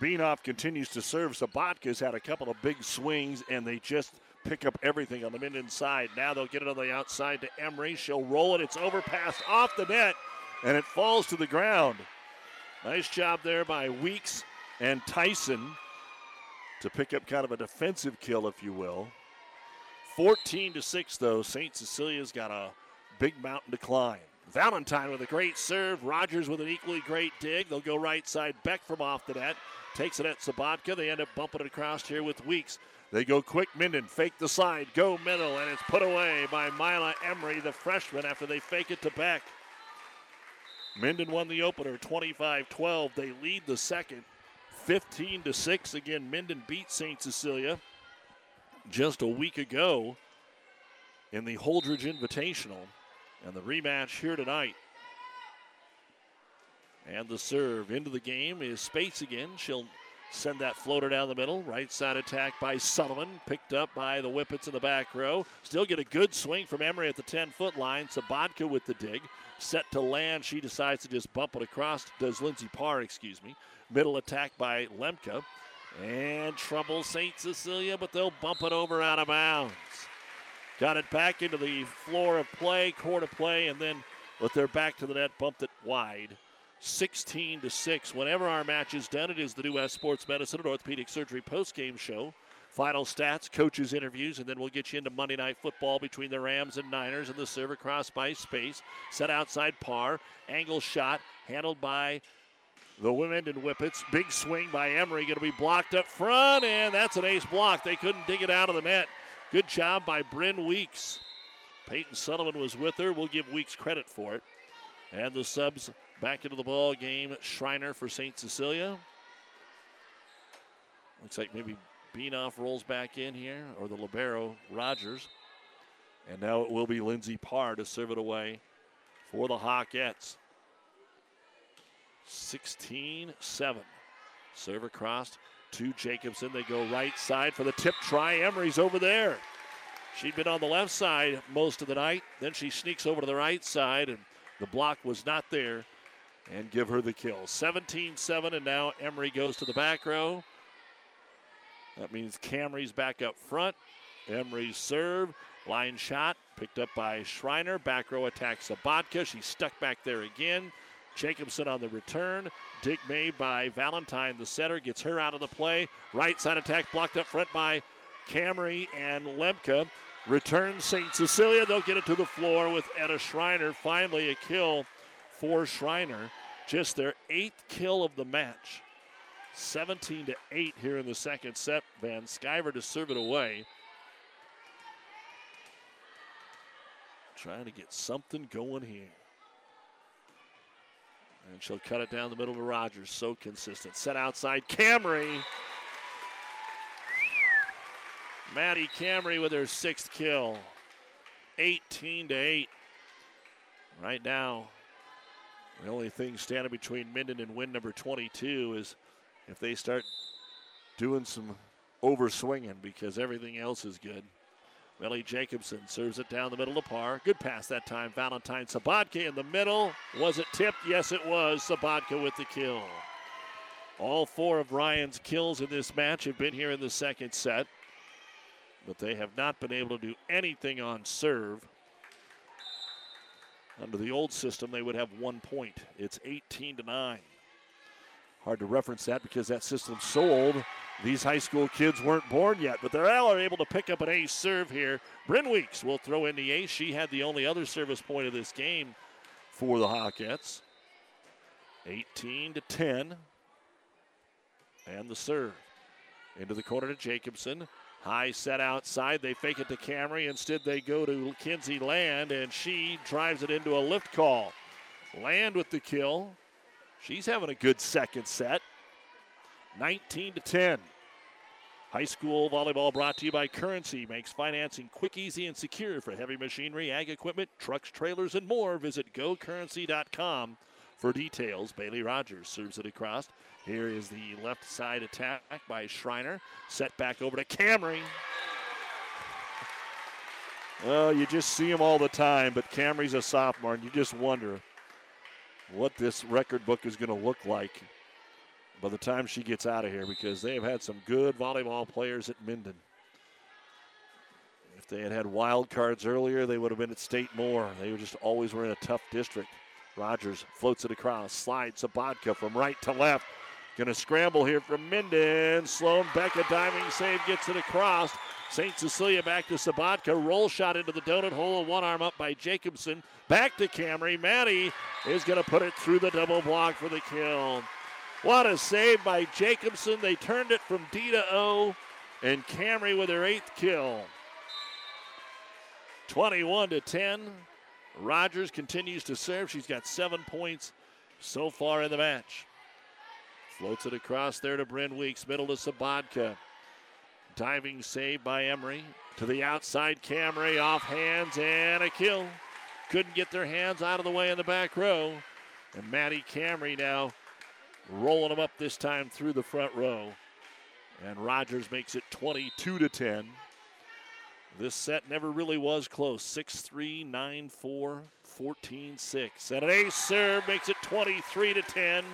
Speaker 3: Beanoff continues to serve. Sabatka's had a couple of big swings, and they just pick up everything on the mid inside. Now they'll get it on the outside to Emery. She'll roll it. It's overpassed off the net, and it falls to the ground. Nice job there by Weeks and Tyson to pick up kind of a defensive kill, if you will. 14 to 6, though. St. Cecilia's got a big mountain to climb. Valentine with a great serve. Rogers with an equally great dig. They'll go right side. Beck from off the net. Takes it at Sabatka. They end up bumping it across here with Weeks. They go quick. Minden fake the side, go middle, and it's put away by Mila Emery, the freshman, after they fake it to Beck. Minden won the opener 25 12. They lead the second 15 to 6. Again, Minden beat St. Cecilia just a week ago in the Holdrege Invitational. And the rematch here tonight. And the serve into the game is Spates again. She'll Send that floater down the middle. Right side attack by Sullivan. Picked up by the Whippets in the back row. Still get a good swing from Emery at the 10 foot line. Sabatka with the dig. Set to land. She decides to just bump it across. Does Lindsey Parr, excuse me. Middle attack by Lemke. And trouble St. Cecilia, but they'll bump it over out of bounds. Got it back into the floor of play, court of play, and then with their back to the net, bumped it wide. 16 to 6. Whenever our match is done, it is the New West Sports Medicine and Orthopedic Surgery post-game show. Final stats, coaches' interviews, and then we'll get you into Monday Night Football between the Rams and Niners and the serve across by space. Set outside par, Angle shot handled by the women and Whippets. Big swing by Emery, going to be blocked up front, and that's an ace block. They couldn't dig it out of the net. Good job by Bryn Weeks. Peyton Sullivan was with her. We'll give Weeks credit for it. And the subs back into the ball game. Schreiner for St. Cecilia. Looks like maybe Beanoff rolls back in here, or the Libero, Rogers. And now it will be Lindsey Parr to serve it away for the Hawkettes. 16 7. Serve across to Jacobson. They go right side for the tip try. Emery's over there. She'd been on the left side most of the night. Then she sneaks over to the right side, and the block was not there and give her the kill. 17 7, and now Emery goes to the back row. That means Camry's back up front. Emery's serve, line shot, picked up by Schreiner. Back row attacks Sabatka. She's stuck back there again. Jacobson on the return. Dig made by Valentine, the setter, gets her out of the play. Right side attack blocked up front by Camry and Lemke. Returns St. Cecilia. They'll get it to the floor with Etta Schreiner. Finally, a kill for Schreiner. Just their eighth kill of the match. 17 to 8 here in the second set. Van Sciver to serve it away. Trying to get something going here. And she'll cut it down the middle to Rogers. So consistent. Set outside. Camry. Maddie Camry with her sixth kill. 18 to 8. Right now, the only thing standing between Minden and win number 22 is if they start doing some over swinging because everything else is good. Millie Jacobson serves it down the middle to par. Good pass that time. Valentine Sabatka in the middle. Was it tipped? Yes, it was. Sabatka with the kill. All four of Ryan's kills in this match have been here in the second set, but they have not been able to do anything on serve. Under the old system, they would have one point. It's 18 to 9. Hard to reference that because that system's so old. These high school kids weren't born yet, but they're all able to pick up an ace serve here. Bryn Weeks will throw in the ace. She had the only other service point of this game for the Hawkettes. 18 to 10. And the serve. Into the corner to Jacobson. High set outside. They fake it to Camry. Instead, they go to Kinsey Land, and she drives it into a lift call. Land with the kill. She's having a good second set. 19 to 10. High school volleyball brought to you by Currency makes financing quick, easy, and secure for heavy machinery, ag equipment, trucks, trailers, and more. Visit gocurrency.com for details. Bailey Rogers serves it across. Here is the left side attack by Schreiner. Set back over to Camry. Well, you just see him all the time, but Camry's a sophomore, and you just wonder what this record book is going to look like by the time she gets out of here because they have had some good volleyball players at Minden. If they had had wild cards earlier, they would have been at State more. They just always were in a tough district. Rogers floats it across, slides Sabatka from right to left. To scramble here from Minden. Sloan Becca diving save gets it across. St. Cecilia back to Sabatka. Roll shot into the donut hole. One arm up by Jacobson. Back to Camry. Maddie is going to put it through the double block for the kill. What a save by Jacobson. They turned it from D to O. And Camry with her eighth kill. 21 to 10. Rogers continues to serve. She's got seven points so far in the match. Floats it across there to Bryn Weeks. Middle to Sabatka. Diving save by Emery. To the outside, Camry off hands and a kill. Couldn't get their hands out of the way in the back row. And Maddie Camry now rolling them up this time through the front row. And Rogers makes it 22 to 10. This set never really was close. 6 3, 9 4, 14 6. And an ace serve makes it 23 to 10.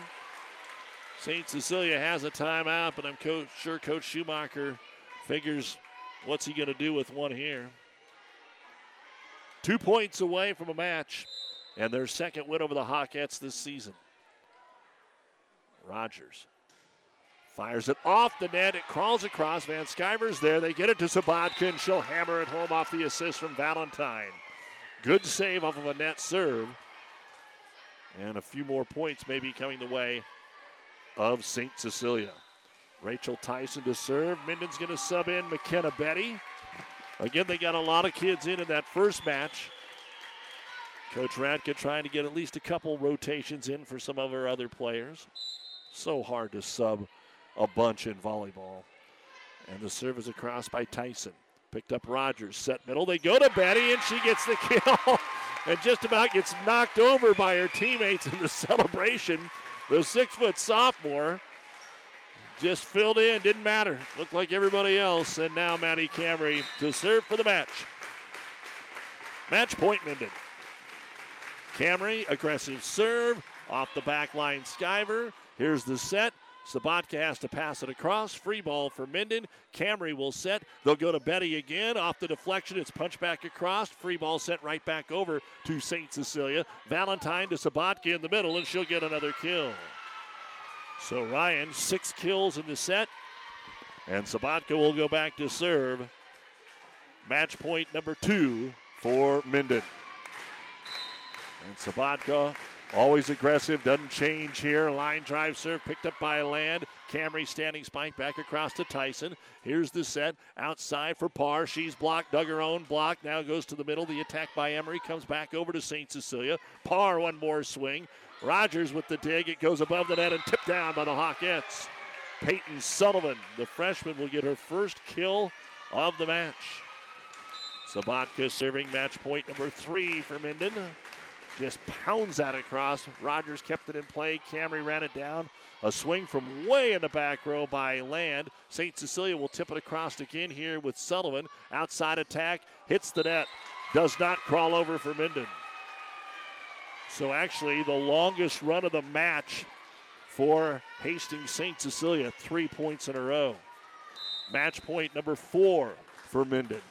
Speaker 3: St. Cecilia has a timeout, but I'm co- sure Coach Schumacher figures what's he going to do with one here. Two points away from a match and their second win over the Hawkettes this season. Rogers fires it off the net. It crawls across. Van Sciver's there. They get it to Sabatka, and she'll hammer it home off the assist from Valentine. Good save off of a net serve. And a few more points maybe coming the way of St. Cecilia. Rachel Tyson to serve. Minden's going to sub in McKenna Betty. Again, they got a lot of kids in in that first match. Coach Radke trying to get at least a couple rotations in for some of her other players. So hard to sub a bunch in volleyball. And the serve is across by Tyson. Picked up Rogers, set middle. They go to Betty, and she gets the kill and just about gets knocked over by her teammates in the celebration. The six foot sophomore just filled in, didn't matter. Looked like everybody else. And now Maddie Camry to serve for the match. Match point Minden. Camry, aggressive serve off the back line. Skyver. Here's the set. Sabatka has to pass it across. Free ball for Minden. Camry will set. They'll go to Betty again. Off the deflection, it's punched back across. Free ball sent right back over to St. Cecilia. Valentine to Sabatka in the middle, and she'll get another kill. So Ryan, six kills in the set. And Sabatka will go back to serve. Match point number two for Minden. And Sabatka Always aggressive, doesn't change here. Line drive serve picked up by Land. Camry standing spike back across to Tyson. Here's the set outside for Parr. She's blocked, dug her own block. Now goes to the middle. The attack by Emery comes back over to St. Cecilia. Parr, one more swing. Rogers with the dig. It goes above the net and tipped down by the Hawkettes. Peyton Sullivan, the freshman, will get her first kill of the match. Sabatka serving match point number three for Minden just pounds that across. Rogers kept it in play. Camry ran it down. A swing from way in the back row by Land. St. Cecilia will tip it across again here with Sullivan. Outside attack, hits the net. Does not crawl over for Minden. So actually, the longest run of the match for Hastings St. Cecilia, three points in a row. Match point number four for Minden.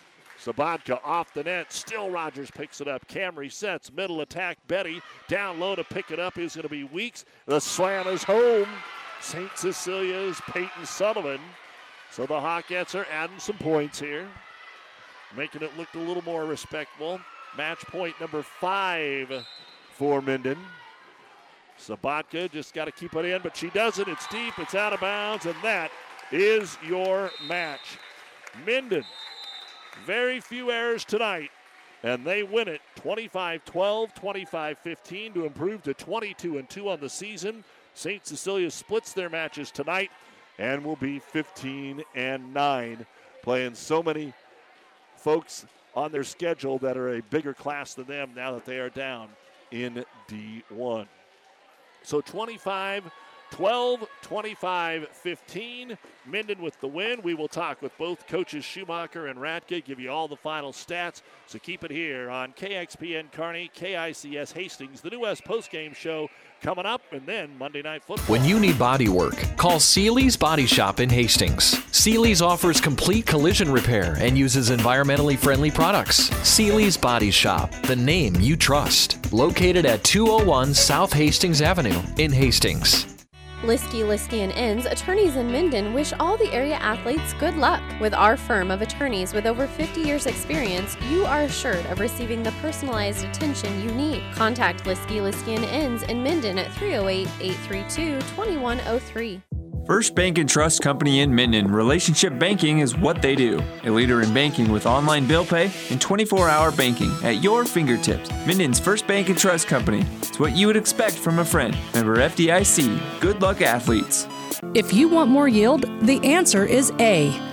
Speaker 3: Sabatka off the net. Still Rogers picks it up. Camry sets. Middle attack. Betty down low to pick it up is going to be Weeks. The slam is home. St. Cecilia's Peyton Sullivan. So the Hawkettes are adding some points here, making it look a little more respectable. Match point number five for Minden. Sabatka just got to keep it in, but she doesn't. It's deep, it's out of bounds, and that is your match. Minden very few errors tonight, and they win it 25 12, 25 15 to improve to 22 and 2 on the season. St. Cecilia splits their matches tonight and will be 15 and 9, playing so many folks on their schedule that are a bigger class than them now that they are down in D1. So 25 12 25 15. Minden with the win. We will talk with both coaches Schumacher and Radke, give you all the final stats. So keep it here on KXPN Kearney, KICS Hastings, the New West postgame show coming up, and then Monday Night Football.
Speaker 15: When you need body work, call Seely's Body Shop in Hastings. Seely's offers complete collision repair and uses environmentally friendly products. Seely's Body Shop, the name you trust. Located at 201 South Hastings Avenue in Hastings.
Speaker 2: Liskey, Liskey and Inns, attorneys in Minden wish all the area athletes good luck. With our firm of attorneys with over 50 years experience, you are assured of receiving the personalized attention you need. Contact Liskey, Liskey and Inns in Minden at 308-832-2103.
Speaker 5: First Bank and Trust Company in Minden, relationship banking is what they do. A leader in banking with online bill pay and 24 hour banking at your fingertips. Minden's First Bank and Trust Company. It's what you would expect from a friend. Member FDIC. Good luck, athletes.
Speaker 6: If you want more yield, the answer is A.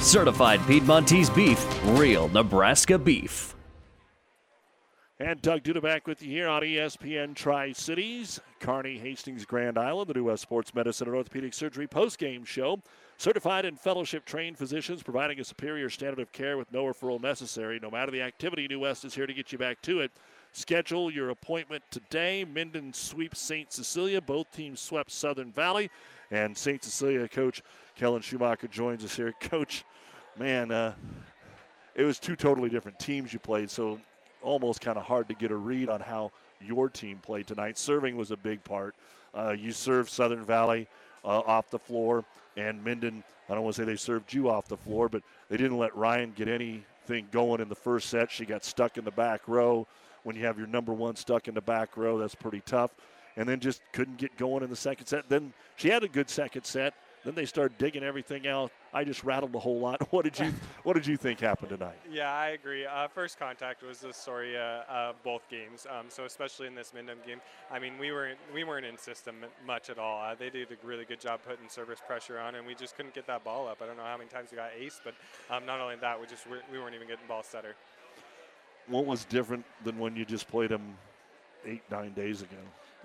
Speaker 12: Certified Piedmontese beef, real Nebraska beef.
Speaker 3: And Doug Duda back with you here on ESPN Tri Cities, Kearney, Hastings, Grand Island, the New West Sports Medicine and Orthopedic Surgery post-game show. Certified and fellowship trained physicians providing a superior standard of care with no referral necessary. No matter the activity, New West is here to get you back to it. Schedule your appointment today. Minden sweeps St. Cecilia. Both teams swept Southern Valley. And St. Cecilia coach Kellen Schumacher joins us here. Coach, man, uh, it was two totally different teams you played, so almost kind of hard to get a read on how your team played tonight. Serving was a big part. Uh, you served Southern Valley uh, off the floor, and Minden, I don't want to say they served you off the floor, but they didn't let Ryan get anything going in the first set. She got stuck in the back row. When you have your number one stuck in the back row, that's pretty tough. And then just couldn't get going in the second set. Then she had a good second set. Then they started digging everything out. I just rattled a whole lot. What did you What did you think happened tonight?
Speaker 16: Yeah, I agree. Uh, first contact was the story uh, of both games. Um, so especially in this Minden game, I mean, we weren't we weren't in system much at all. Uh, they did a really good job putting service pressure on, and we just couldn't get that ball up. I don't know how many times we got ace, but um, not only that, we just we weren't even getting ball setter.
Speaker 3: What was different than when you just played them eight nine days ago?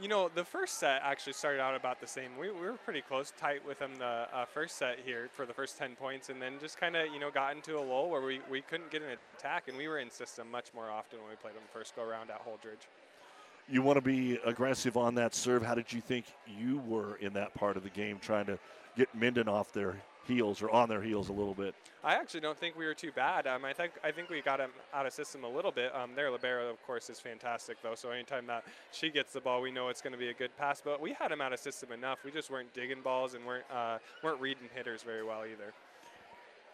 Speaker 16: You know, the first set actually started out about the same. We, we were pretty close, tight with them the uh, first set here for the first 10 points, and then just kind of, you know, got into a lull where we, we couldn't get an attack, and we were in system much more often when we played them first go around at Holdrege.
Speaker 3: You want to be aggressive on that serve. How did you think you were in that part of the game trying to get Minden off their heels or on their heels a little bit?
Speaker 16: I actually don't think we were too bad. Um, I think I think we got him out of system a little bit. Um, their libero, of course, is fantastic though. So anytime that she gets the ball, we know it's going to be a good pass. But we had him out of system enough. We just weren't digging balls and weren't uh, weren't reading hitters very well either.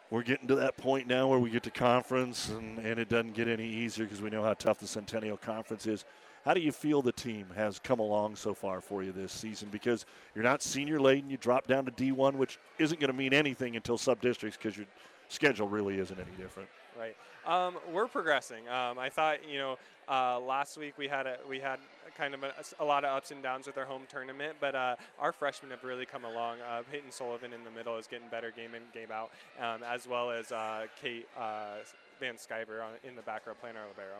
Speaker 3: We're getting to that point now where we get to conference, and, and it doesn't get any easier because we know how tough the Centennial Conference is. How do you feel the team has come along so far for you this season? Because you're not senior laden, you drop down to D1, which isn't going to mean anything until sub districts because your schedule really isn't any different.
Speaker 16: Right. Um, we're progressing. Um, I thought, you know, uh, last week we had a we had kind of a, a, lot of ups and downs with our home tournament, but uh, our freshmen have really come along. Uh, Peyton Sullivan in the middle is getting better game in, game out, um, as well as uh, Kate uh, Van Sciver in the back row playing our libero.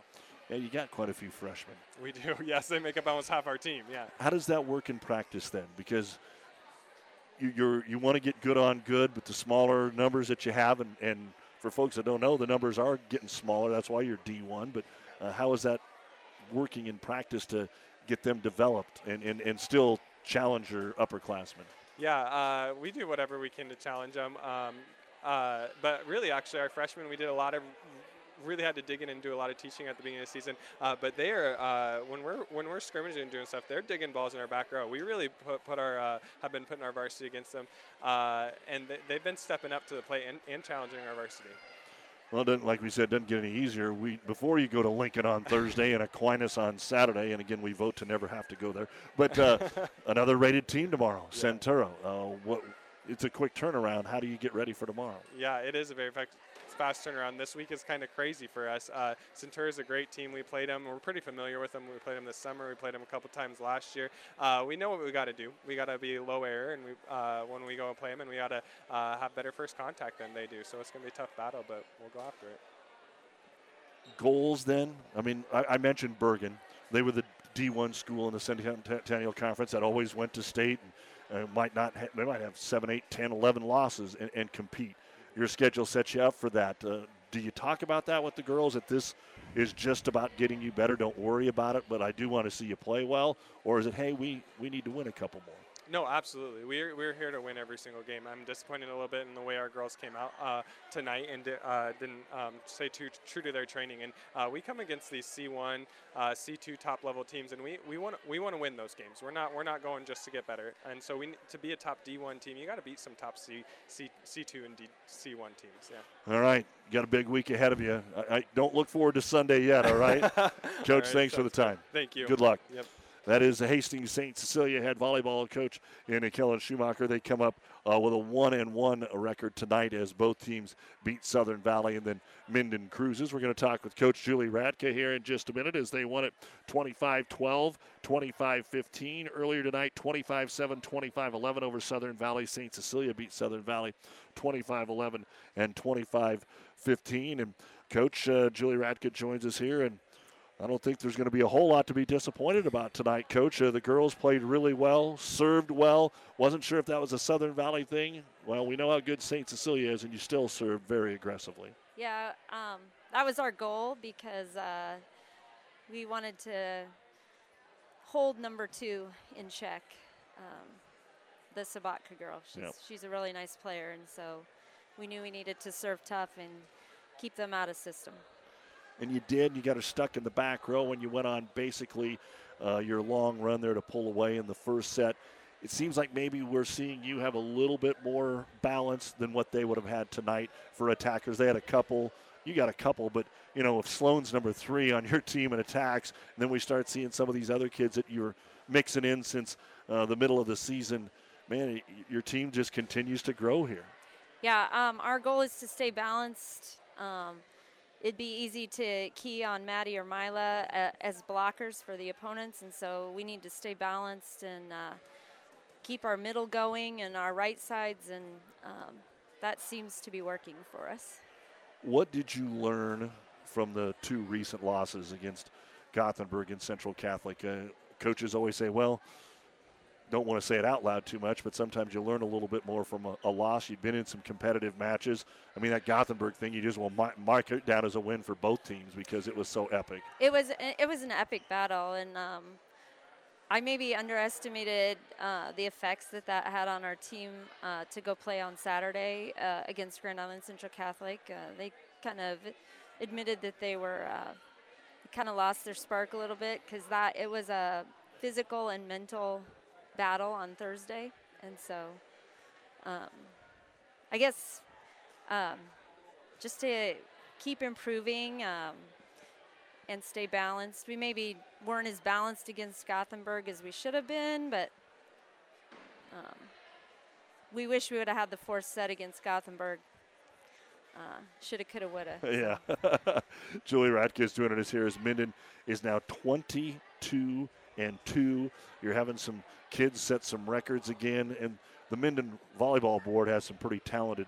Speaker 3: Yeah, you got quite a few freshmen.
Speaker 16: We do. Yes, they make up almost half our team. Yeah.
Speaker 3: How does that work in practice then? Because you, you're you want to get good on good, but the smaller numbers that you have, and, and for folks that don't know, the numbers are getting smaller. That's why you're D1. But uh, how is that working in practice to get them developed and, and, and still challenge your upperclassmen?
Speaker 16: Yeah, uh, we do whatever we can to challenge them. Um, uh, but really, actually, our freshmen, we did a lot of really had to dig in and do a lot of teaching at the beginning of the season. Uh, but they are uh, when we're when we're scrimmaging and doing stuff, they're digging balls in our back row. We really put, put our uh, have been putting our varsity against them, uh, and they, have been stepping up to the plate and, and challenging our varsity.
Speaker 3: Well, like we said, doesn't get any easier. We before you go to Lincoln on Thursday and Aquinas on Saturday, and again we vote to never have to go there. But uh, another rated team tomorrow, yeah. Centura. Uh, what? It's a quick turnaround. How do you get ready for tomorrow?
Speaker 16: Yeah, it is a very fast turnaround. This week is kind of crazy for us. Uh, Centura is a great team. We played them. We're pretty familiar with them. We played them this summer. We played them a couple times last year. Uh, we know what we got to do. We got to be low error, and we uh, when we go and play them, and we got to uh, have better first contact than they do. So it's going to be a tough battle, but we'll go after it.
Speaker 3: Goals then? I mean, I, I mentioned Bergan. They were the D1 school in the Centennial Conference that always went to state and uh, might not ha- they might have 7, 8, 10, 11 losses and, and compete your schedule sets you up for that. Uh, do you talk about that with the girls that this is just about getting you better? Don't worry about it, but I do want to see you play well. Or is it, hey, we, we need to win a couple more?
Speaker 16: No, absolutely. We're, we're here to win every single game. I'm disappointed a little bit in the way our girls came out uh, tonight and uh, didn't um, stay too true to their training. And uh, we come against these C1, uh, C2 top level teams, and we we want we want to win those games. We're not we're not going just to get better. And so we to be a top D1 team, you got to beat some top C, C C2 and D, C1 teams. Yeah.
Speaker 3: All right, you got a big week ahead of you. I, I don't look forward to Sunday yet. All right, Coach.
Speaker 16: all right,
Speaker 3: thanks for the time.
Speaker 16: Thank you.
Speaker 3: Good luck.
Speaker 16: Yep.
Speaker 3: That is the Hastings St. Cecilia head volleyball coach in Kellen Schumacher. They come up uh, with a one and one record tonight as both teams beat Southern Valley and then Minden cruises. We're going to talk with Coach Julie Radke here in just a minute as they won it 25-12, 25-15 earlier tonight, 25-7, 25-11 over Southern Valley. St. Cecilia beat Southern Valley 25-11 and 25-15. And Coach uh, Julie Radke joins us here and I don't think there's going to be a whole lot to be disappointed about tonight, Coach. Uh, the girls played really well, served well. Wasn't sure if that was a Southern Valley thing. Well, we know how good St. Cecilia is, and you still serve very aggressively.
Speaker 17: Yeah, um, that was our goal because uh, we wanted to hold number two in check, um, the Sabatka girl. She's, yep. she's a really nice player, and so we knew we needed to serve tough and keep them out of system
Speaker 3: and you did. You got her stuck in the back row when you went on basically uh, your long run there to pull away in the first set. It seems like maybe we're seeing you have a little bit more balance than what they would have had tonight for attackers. They had a couple. You got a couple, but you know if Sloan's number three on your team in attacks, then we start seeing some of these other kids that you're mixing in since uh, the middle of the season. Man, your team just continues to grow here.
Speaker 17: Yeah, um, our goal is to stay balanced. Um, it'd be easy to key on Maddie or Mila uh, as blockers for the opponents, and so we need to stay balanced and uh, keep our middle going and our right sides, and um, that seems to be working for us.
Speaker 3: What did you learn from the two recent losses against Gothenburg and Central Catholic? Uh, coaches always say, well, don't want to say it out loud too much, but sometimes you learn a little bit more from a, a loss. You've been in some competitive matches. I mean, that Gothenburg thing, you just will mark it down as a win for both teams because it was so epic.
Speaker 17: It was it was an epic battle, and um, I maybe underestimated uh, the effects that that had on our team uh, to go play on Saturday uh, against Grand Island Central Catholic. Uh, they kind of admitted that they were uh, kind of lost their spark a little bit because that it was a physical and mental battle on Thursday, and so um, I guess um, just to keep improving um, and stay balanced. We maybe weren't as balanced against Gothenburg as we should have been, but um, we wish we would have had the fourth set against Gothenburg. Uh, shoulda, coulda, woulda.
Speaker 3: Yeah. Julie Radke is doing it as here as Minden is now 22 and 2. You're having some kids set some records again. And the Minden Volleyball Board has some pretty talented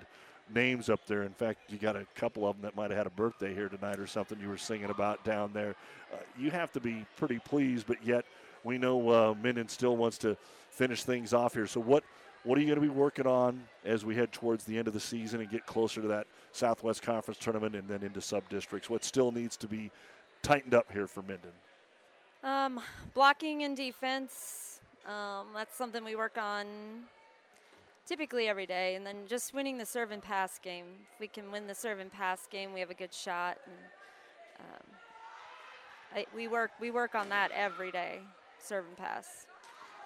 Speaker 3: names up there. In fact, you got a couple of them that might have had a birthday here tonight or something you were singing about down there. Uh, you have to be pretty pleased, but yet we know uh, Minden still wants to finish things off here. So what what are you going to be working on as we head towards the end of the season and get closer to that Southwest Conference tournament and then into sub districts? What still needs to be tightened up here for Minden?
Speaker 17: Um, blocking and defense um, that's something we work on typically every day. And then just winning the serve and pass game. If we can win the serve and pass game, we have a good shot. And, um, I, we work we work on that every day, serve and pass.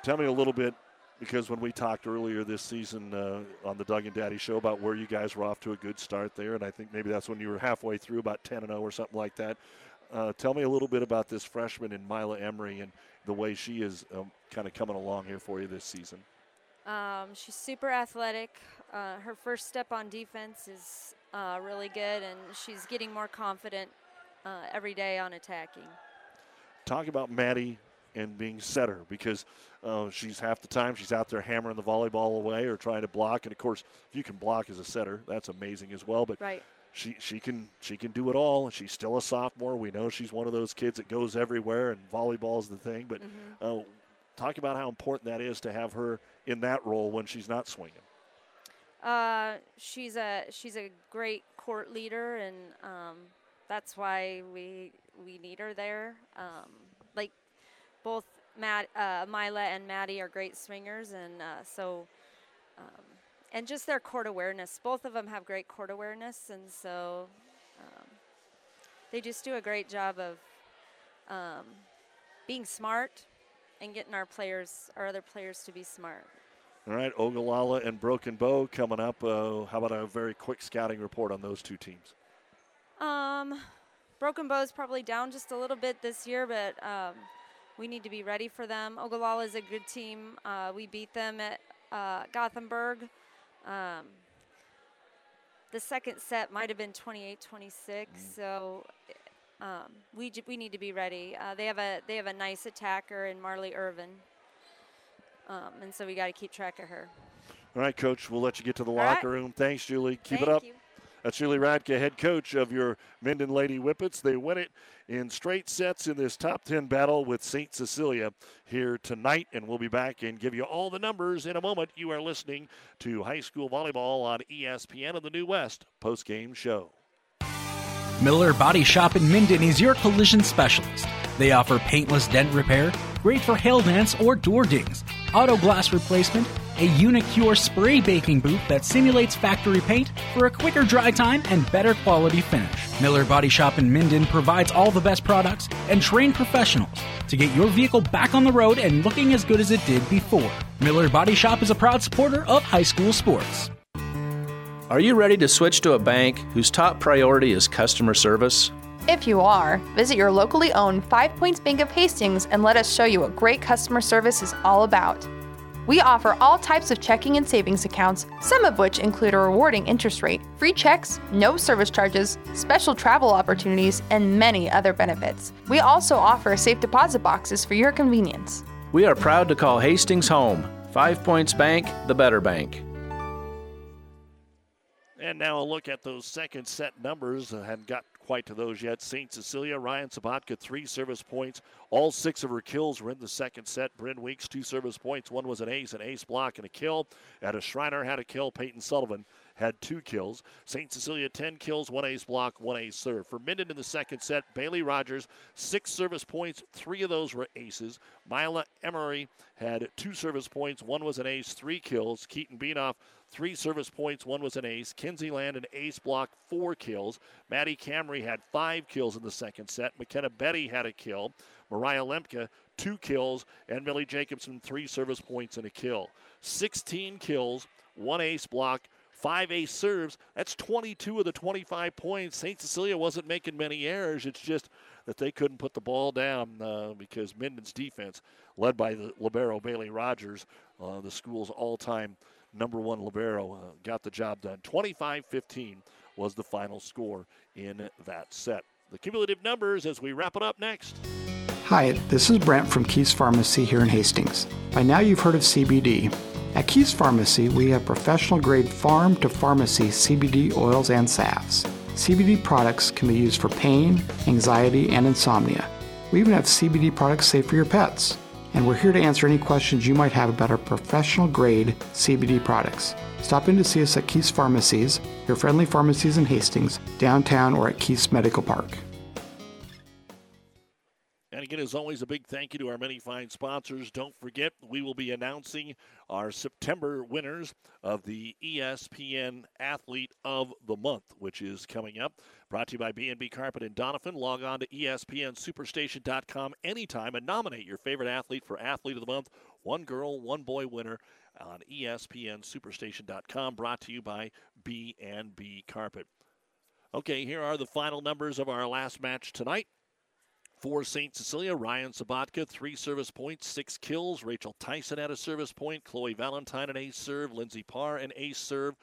Speaker 3: Tell me a little bit because when we talked earlier this season uh, on the Doug and Daddy show about where you guys were off to a good start there, and I think maybe that's when you were halfway through, about 10 and 0 or something like that. Uh, tell me a little bit about this freshman in Mila Emery and the way she is um, kind of coming along here for you this season.
Speaker 17: Um, she's super athletic. Uh, her first step on defense is uh, really good, and she's getting more confident uh, every day on attacking.
Speaker 3: Talk about Maddie and being setter because uh, she's half the time she's out there hammering the volleyball away or trying to block. And of course, if you can block as a setter, that's amazing as well. But
Speaker 17: right
Speaker 3: she she can she can do it all. She's still a sophomore. We know she's one of those kids that goes everywhere, and volleyball's the thing. But mm-hmm. uh, talk about how important that is to have her in that role when she's not swinging.
Speaker 17: Uh, she's a she's a great court leader, and um, that's why we we need her there. Um, like both Matt, uh, Mila and Maddie are great swingers, and uh, so um, and just their court awareness. Both of them have great court awareness, and so um, they just do a great job of um, being smart and getting our players, our other players, to be smart.
Speaker 3: All right, Ogallala and Broken Bow coming up. Uh, how about a very quick scouting report on those two teams?
Speaker 17: Um, Broken Bow is probably down just a little bit this year, but um, we need to be ready for them. Ogallala is a good team. Uh, we beat them at uh, Gothenburg. Um, the second set might have been 28 26. Mm. So um, we, we need to be ready. Uh, they, have a, they have a nice attacker in Marley Irvin. Um, and so we got to keep track of her.
Speaker 3: All right, Coach, we'll let you get to the All locker right. room. Thanks, Julie. Keep
Speaker 17: Thank
Speaker 3: it up.
Speaker 17: You.
Speaker 3: That's Julie Radke, head coach of your Minden Lady Whippets. They win it in straight sets in this top 10 battle with St. Cecilia here tonight, and we'll be back and give you all the numbers in a moment. You are listening to high school volleyball on ESPN of the New West post-game show.
Speaker 8: Miller Body Shop in Minden is your collision specialist. They offer paintless dent repair, great for hail dents or door dings, auto glass replacement, a Unicure spray baking booth that simulates factory paint for a quicker dry time and better quality finish. Miller Body Shop in Minden provides all the best products and trained professionals to get your vehicle back on the road and looking as good as it did before. Miller Body Shop is a proud supporter of high school sports.
Speaker 18: Are you ready to switch to a bank whose top priority is customer service?
Speaker 4: If you are, visit your locally owned Five Points Bank of Hastings and let us show you what great customer service is all about. We offer all types of checking and savings accounts, some of which include a rewarding interest rate, free checks, no service charges, special travel opportunities, and many other benefits. We also offer safe deposit boxes for your convenience.
Speaker 18: We are proud to call Hastings home. Five Points Bank, the better bank.
Speaker 3: And now a look at those second set numbers. I hadn't got quite to those yet. St. Cecilia, Ryan Sabatka, three service points. All six of her kills were in the second set. Bryn Weeks, two service points. One was an ace, an ace block, and a kill. Ada Schreiner had a kill. Peyton Sullivan had two kills. St. Cecilia, 10 kills, one ace block, one ace serve. For Minden in the second set, Bailey Rogers, six service points. Three of those were aces. Mila Emery had two service points. One was an ace, three kills. Keaton Beanoff, three service points. One was an ace. Kinsey Land, an ace block, four kills. Maddie Camry had five kills in the second set. McKenna Betty had a kill. Mariah Lemke, two kills. And Millie Jacobson, three service points and a kill. 16 kills, one ace block, five ace serves. That's 22 of the 25 points. St. Cecilia wasn't making many errors. It's just that they couldn't put the ball down uh, because Minden's defense, led by the libero Bailey Rogers, uh, the school's all-time number one libero, uh, got the job done. 25 15 was the final score in that set. The cumulative numbers as we wrap it up next.
Speaker 19: Hi, this is Brent from Keys Pharmacy here in Hastings. By now you've heard of CBD. At Keys Pharmacy, we have professional grade farm to pharmacy CBD oils and salves. CBD products can be used for pain, anxiety, and insomnia. We even have CBD products safe for your pets and we're here to answer any questions you might have about our professional grade CBD products. Stop in to see us at Keys Pharmacies, your friendly pharmacies in Hastings, downtown, or at Keys Medical Park.
Speaker 3: And again, as always, a big thank you to our many fine sponsors. Don't forget, we will be announcing our September winners of the ESPN Athlete of the Month, which is coming up. Brought to you by B&B Carpet and Doniphan. Log on to ESPNSuperstation.com anytime and nominate your favorite athlete for Athlete of the Month. One girl, one boy winner on ESPNSuperstation.com. Brought to you by B&B Carpet. Okay, here are the final numbers of our last match tonight. For St. Cecilia, Ryan Sabatka, three service points, six kills. Rachel Tyson had a service point. Chloe Valentine, an ace serve. Lindsay Parr, an ace serve.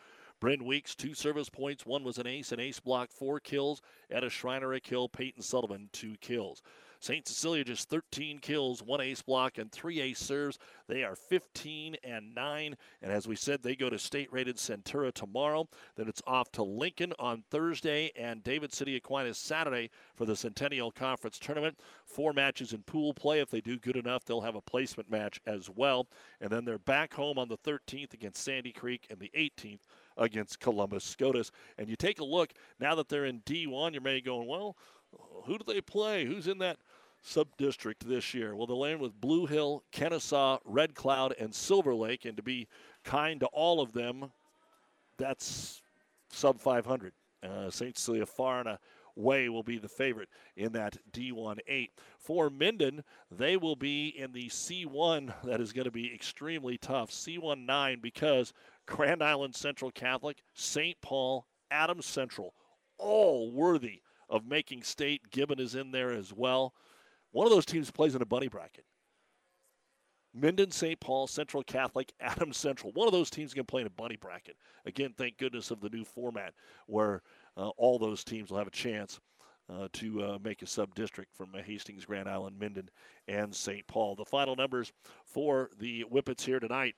Speaker 3: Bryn Weeks, two service points. One was an ace, an ace block, four kills. Etta Schreiner, a kill. Peyton Sullivan, two kills. St. Cecilia just 13 kills, one ace block, and three ace serves. They are 15 and 9. And as we said, they go to state rated Centura tomorrow. Then it's off to Lincoln on Thursday and David City Aquinas Saturday for the Centennial Conference Tournament. Four matches in pool play. If they do good enough, they'll have a placement match as well. And then they're back home on the 13th against Sandy Creek and the 18th against Columbus SCOTUS. And you take a look, now that they're in D1, you may be going, well, who do they play? Who's in that sub district this year? Well, they'll land with Blue Hill, Kenesaw, Red Cloud, and Silver Lake. And to be kind to all of them, that's sub 500. Uh, St. Cecilia far and away will be the favorite in that D1 8. For Minden, they will be in the C1 that is going to be extremely tough. C1 9 because Grand Island Central Catholic, St. Paul, Adams Central, all worthy of making state. Gibbon is in there as well. One of those teams plays in a bunny bracket. Minden, St. Paul, Central Catholic, Adams Central. One of those teams can play in a bunny bracket. Again, thank goodness of the new format where uh, all those teams will have a chance uh, to uh, make a sub district from Hastings, Grand Island, Minden, and St. Paul. The final numbers for the Whippets here tonight.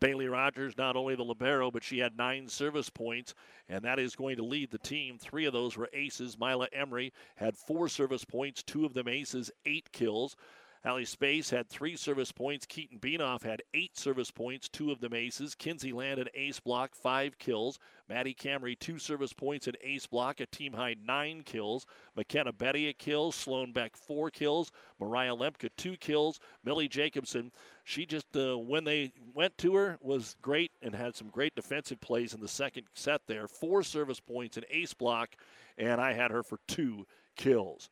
Speaker 3: Bailey Rogers, not only the Libero, but she had nine service points, and that is going to lead the team. Three of those were aces. Mila Emery had four service points, two of them aces, eight kills. Allie Space had three service points. Keaton Beanoff had eight service points, two of them aces. Kinsey Land an ace block, five kills. Maddie Camry, two service points, an ace block, a team high nine kills. McKenna Betty, a kill. Sloan Beck, four kills. Mariah Lemke, two kills. Millie Jacobson, she just, uh, when they went to her, was great and had some great defensive plays in the second set there. Four service points, an ace block, and I had her for two kills.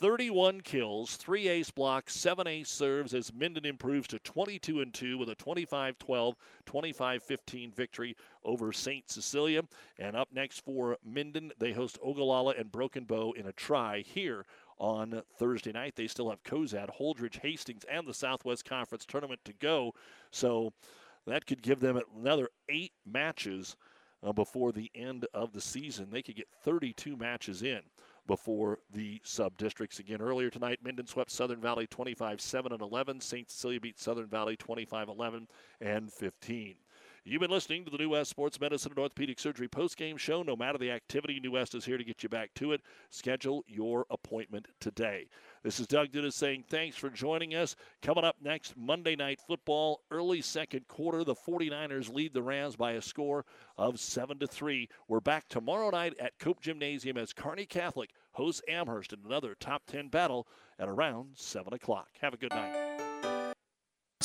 Speaker 3: 31 kills, three ace blocks, seven ace serves as Minden improves to 22 and 2 with a 25 12, 25 15 victory over St. Cecilia. And up next for Minden, they host Ogallala and Broken Bow in a try here on Thursday night. They still have Cozad, Holdrege, Hastings, and the Southwest Conference tournament to go. So that could give them another eight matches uh, before the end of the season. They could get 32 matches in before the sub districts. Again, earlier tonight, Minden swept Southern Valley 25 7 and 11. St. Cecilia beat Southern Valley 25 11 and 15. You've been listening to the New West Sports Medicine and Orthopedic Surgery postgame show. No matter the activity, New West is here to get you back to it. Schedule your appointment today. This is Doug Dudas saying thanks for joining us. Coming up next, Monday Night Football, early second quarter. The 49ers lead the Rams by a score of 7 to 3. We're back tomorrow night at Cope Gymnasium as Kearney Catholic hosts Amherst in another top 10 battle at around 7 o'clock. Have a good night.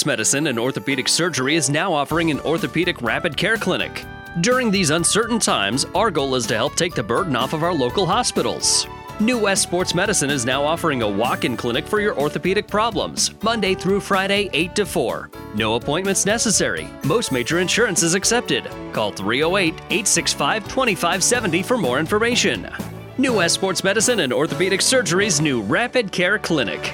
Speaker 12: Medicine and Orthopedic Surgery is now offering an orthopedic rapid care clinic. During these uncertain times, our goal is to help take the burden off of our local hospitals. New West Sports Medicine is now offering a walk in clinic for your orthopedic problems, Monday through Friday, 8 to 4. No appointments necessary. Most major insurance is accepted. Call 308 865 2570 for more information. New West Sports Medicine and Orthopedic Surgery's new Rapid Care Clinic.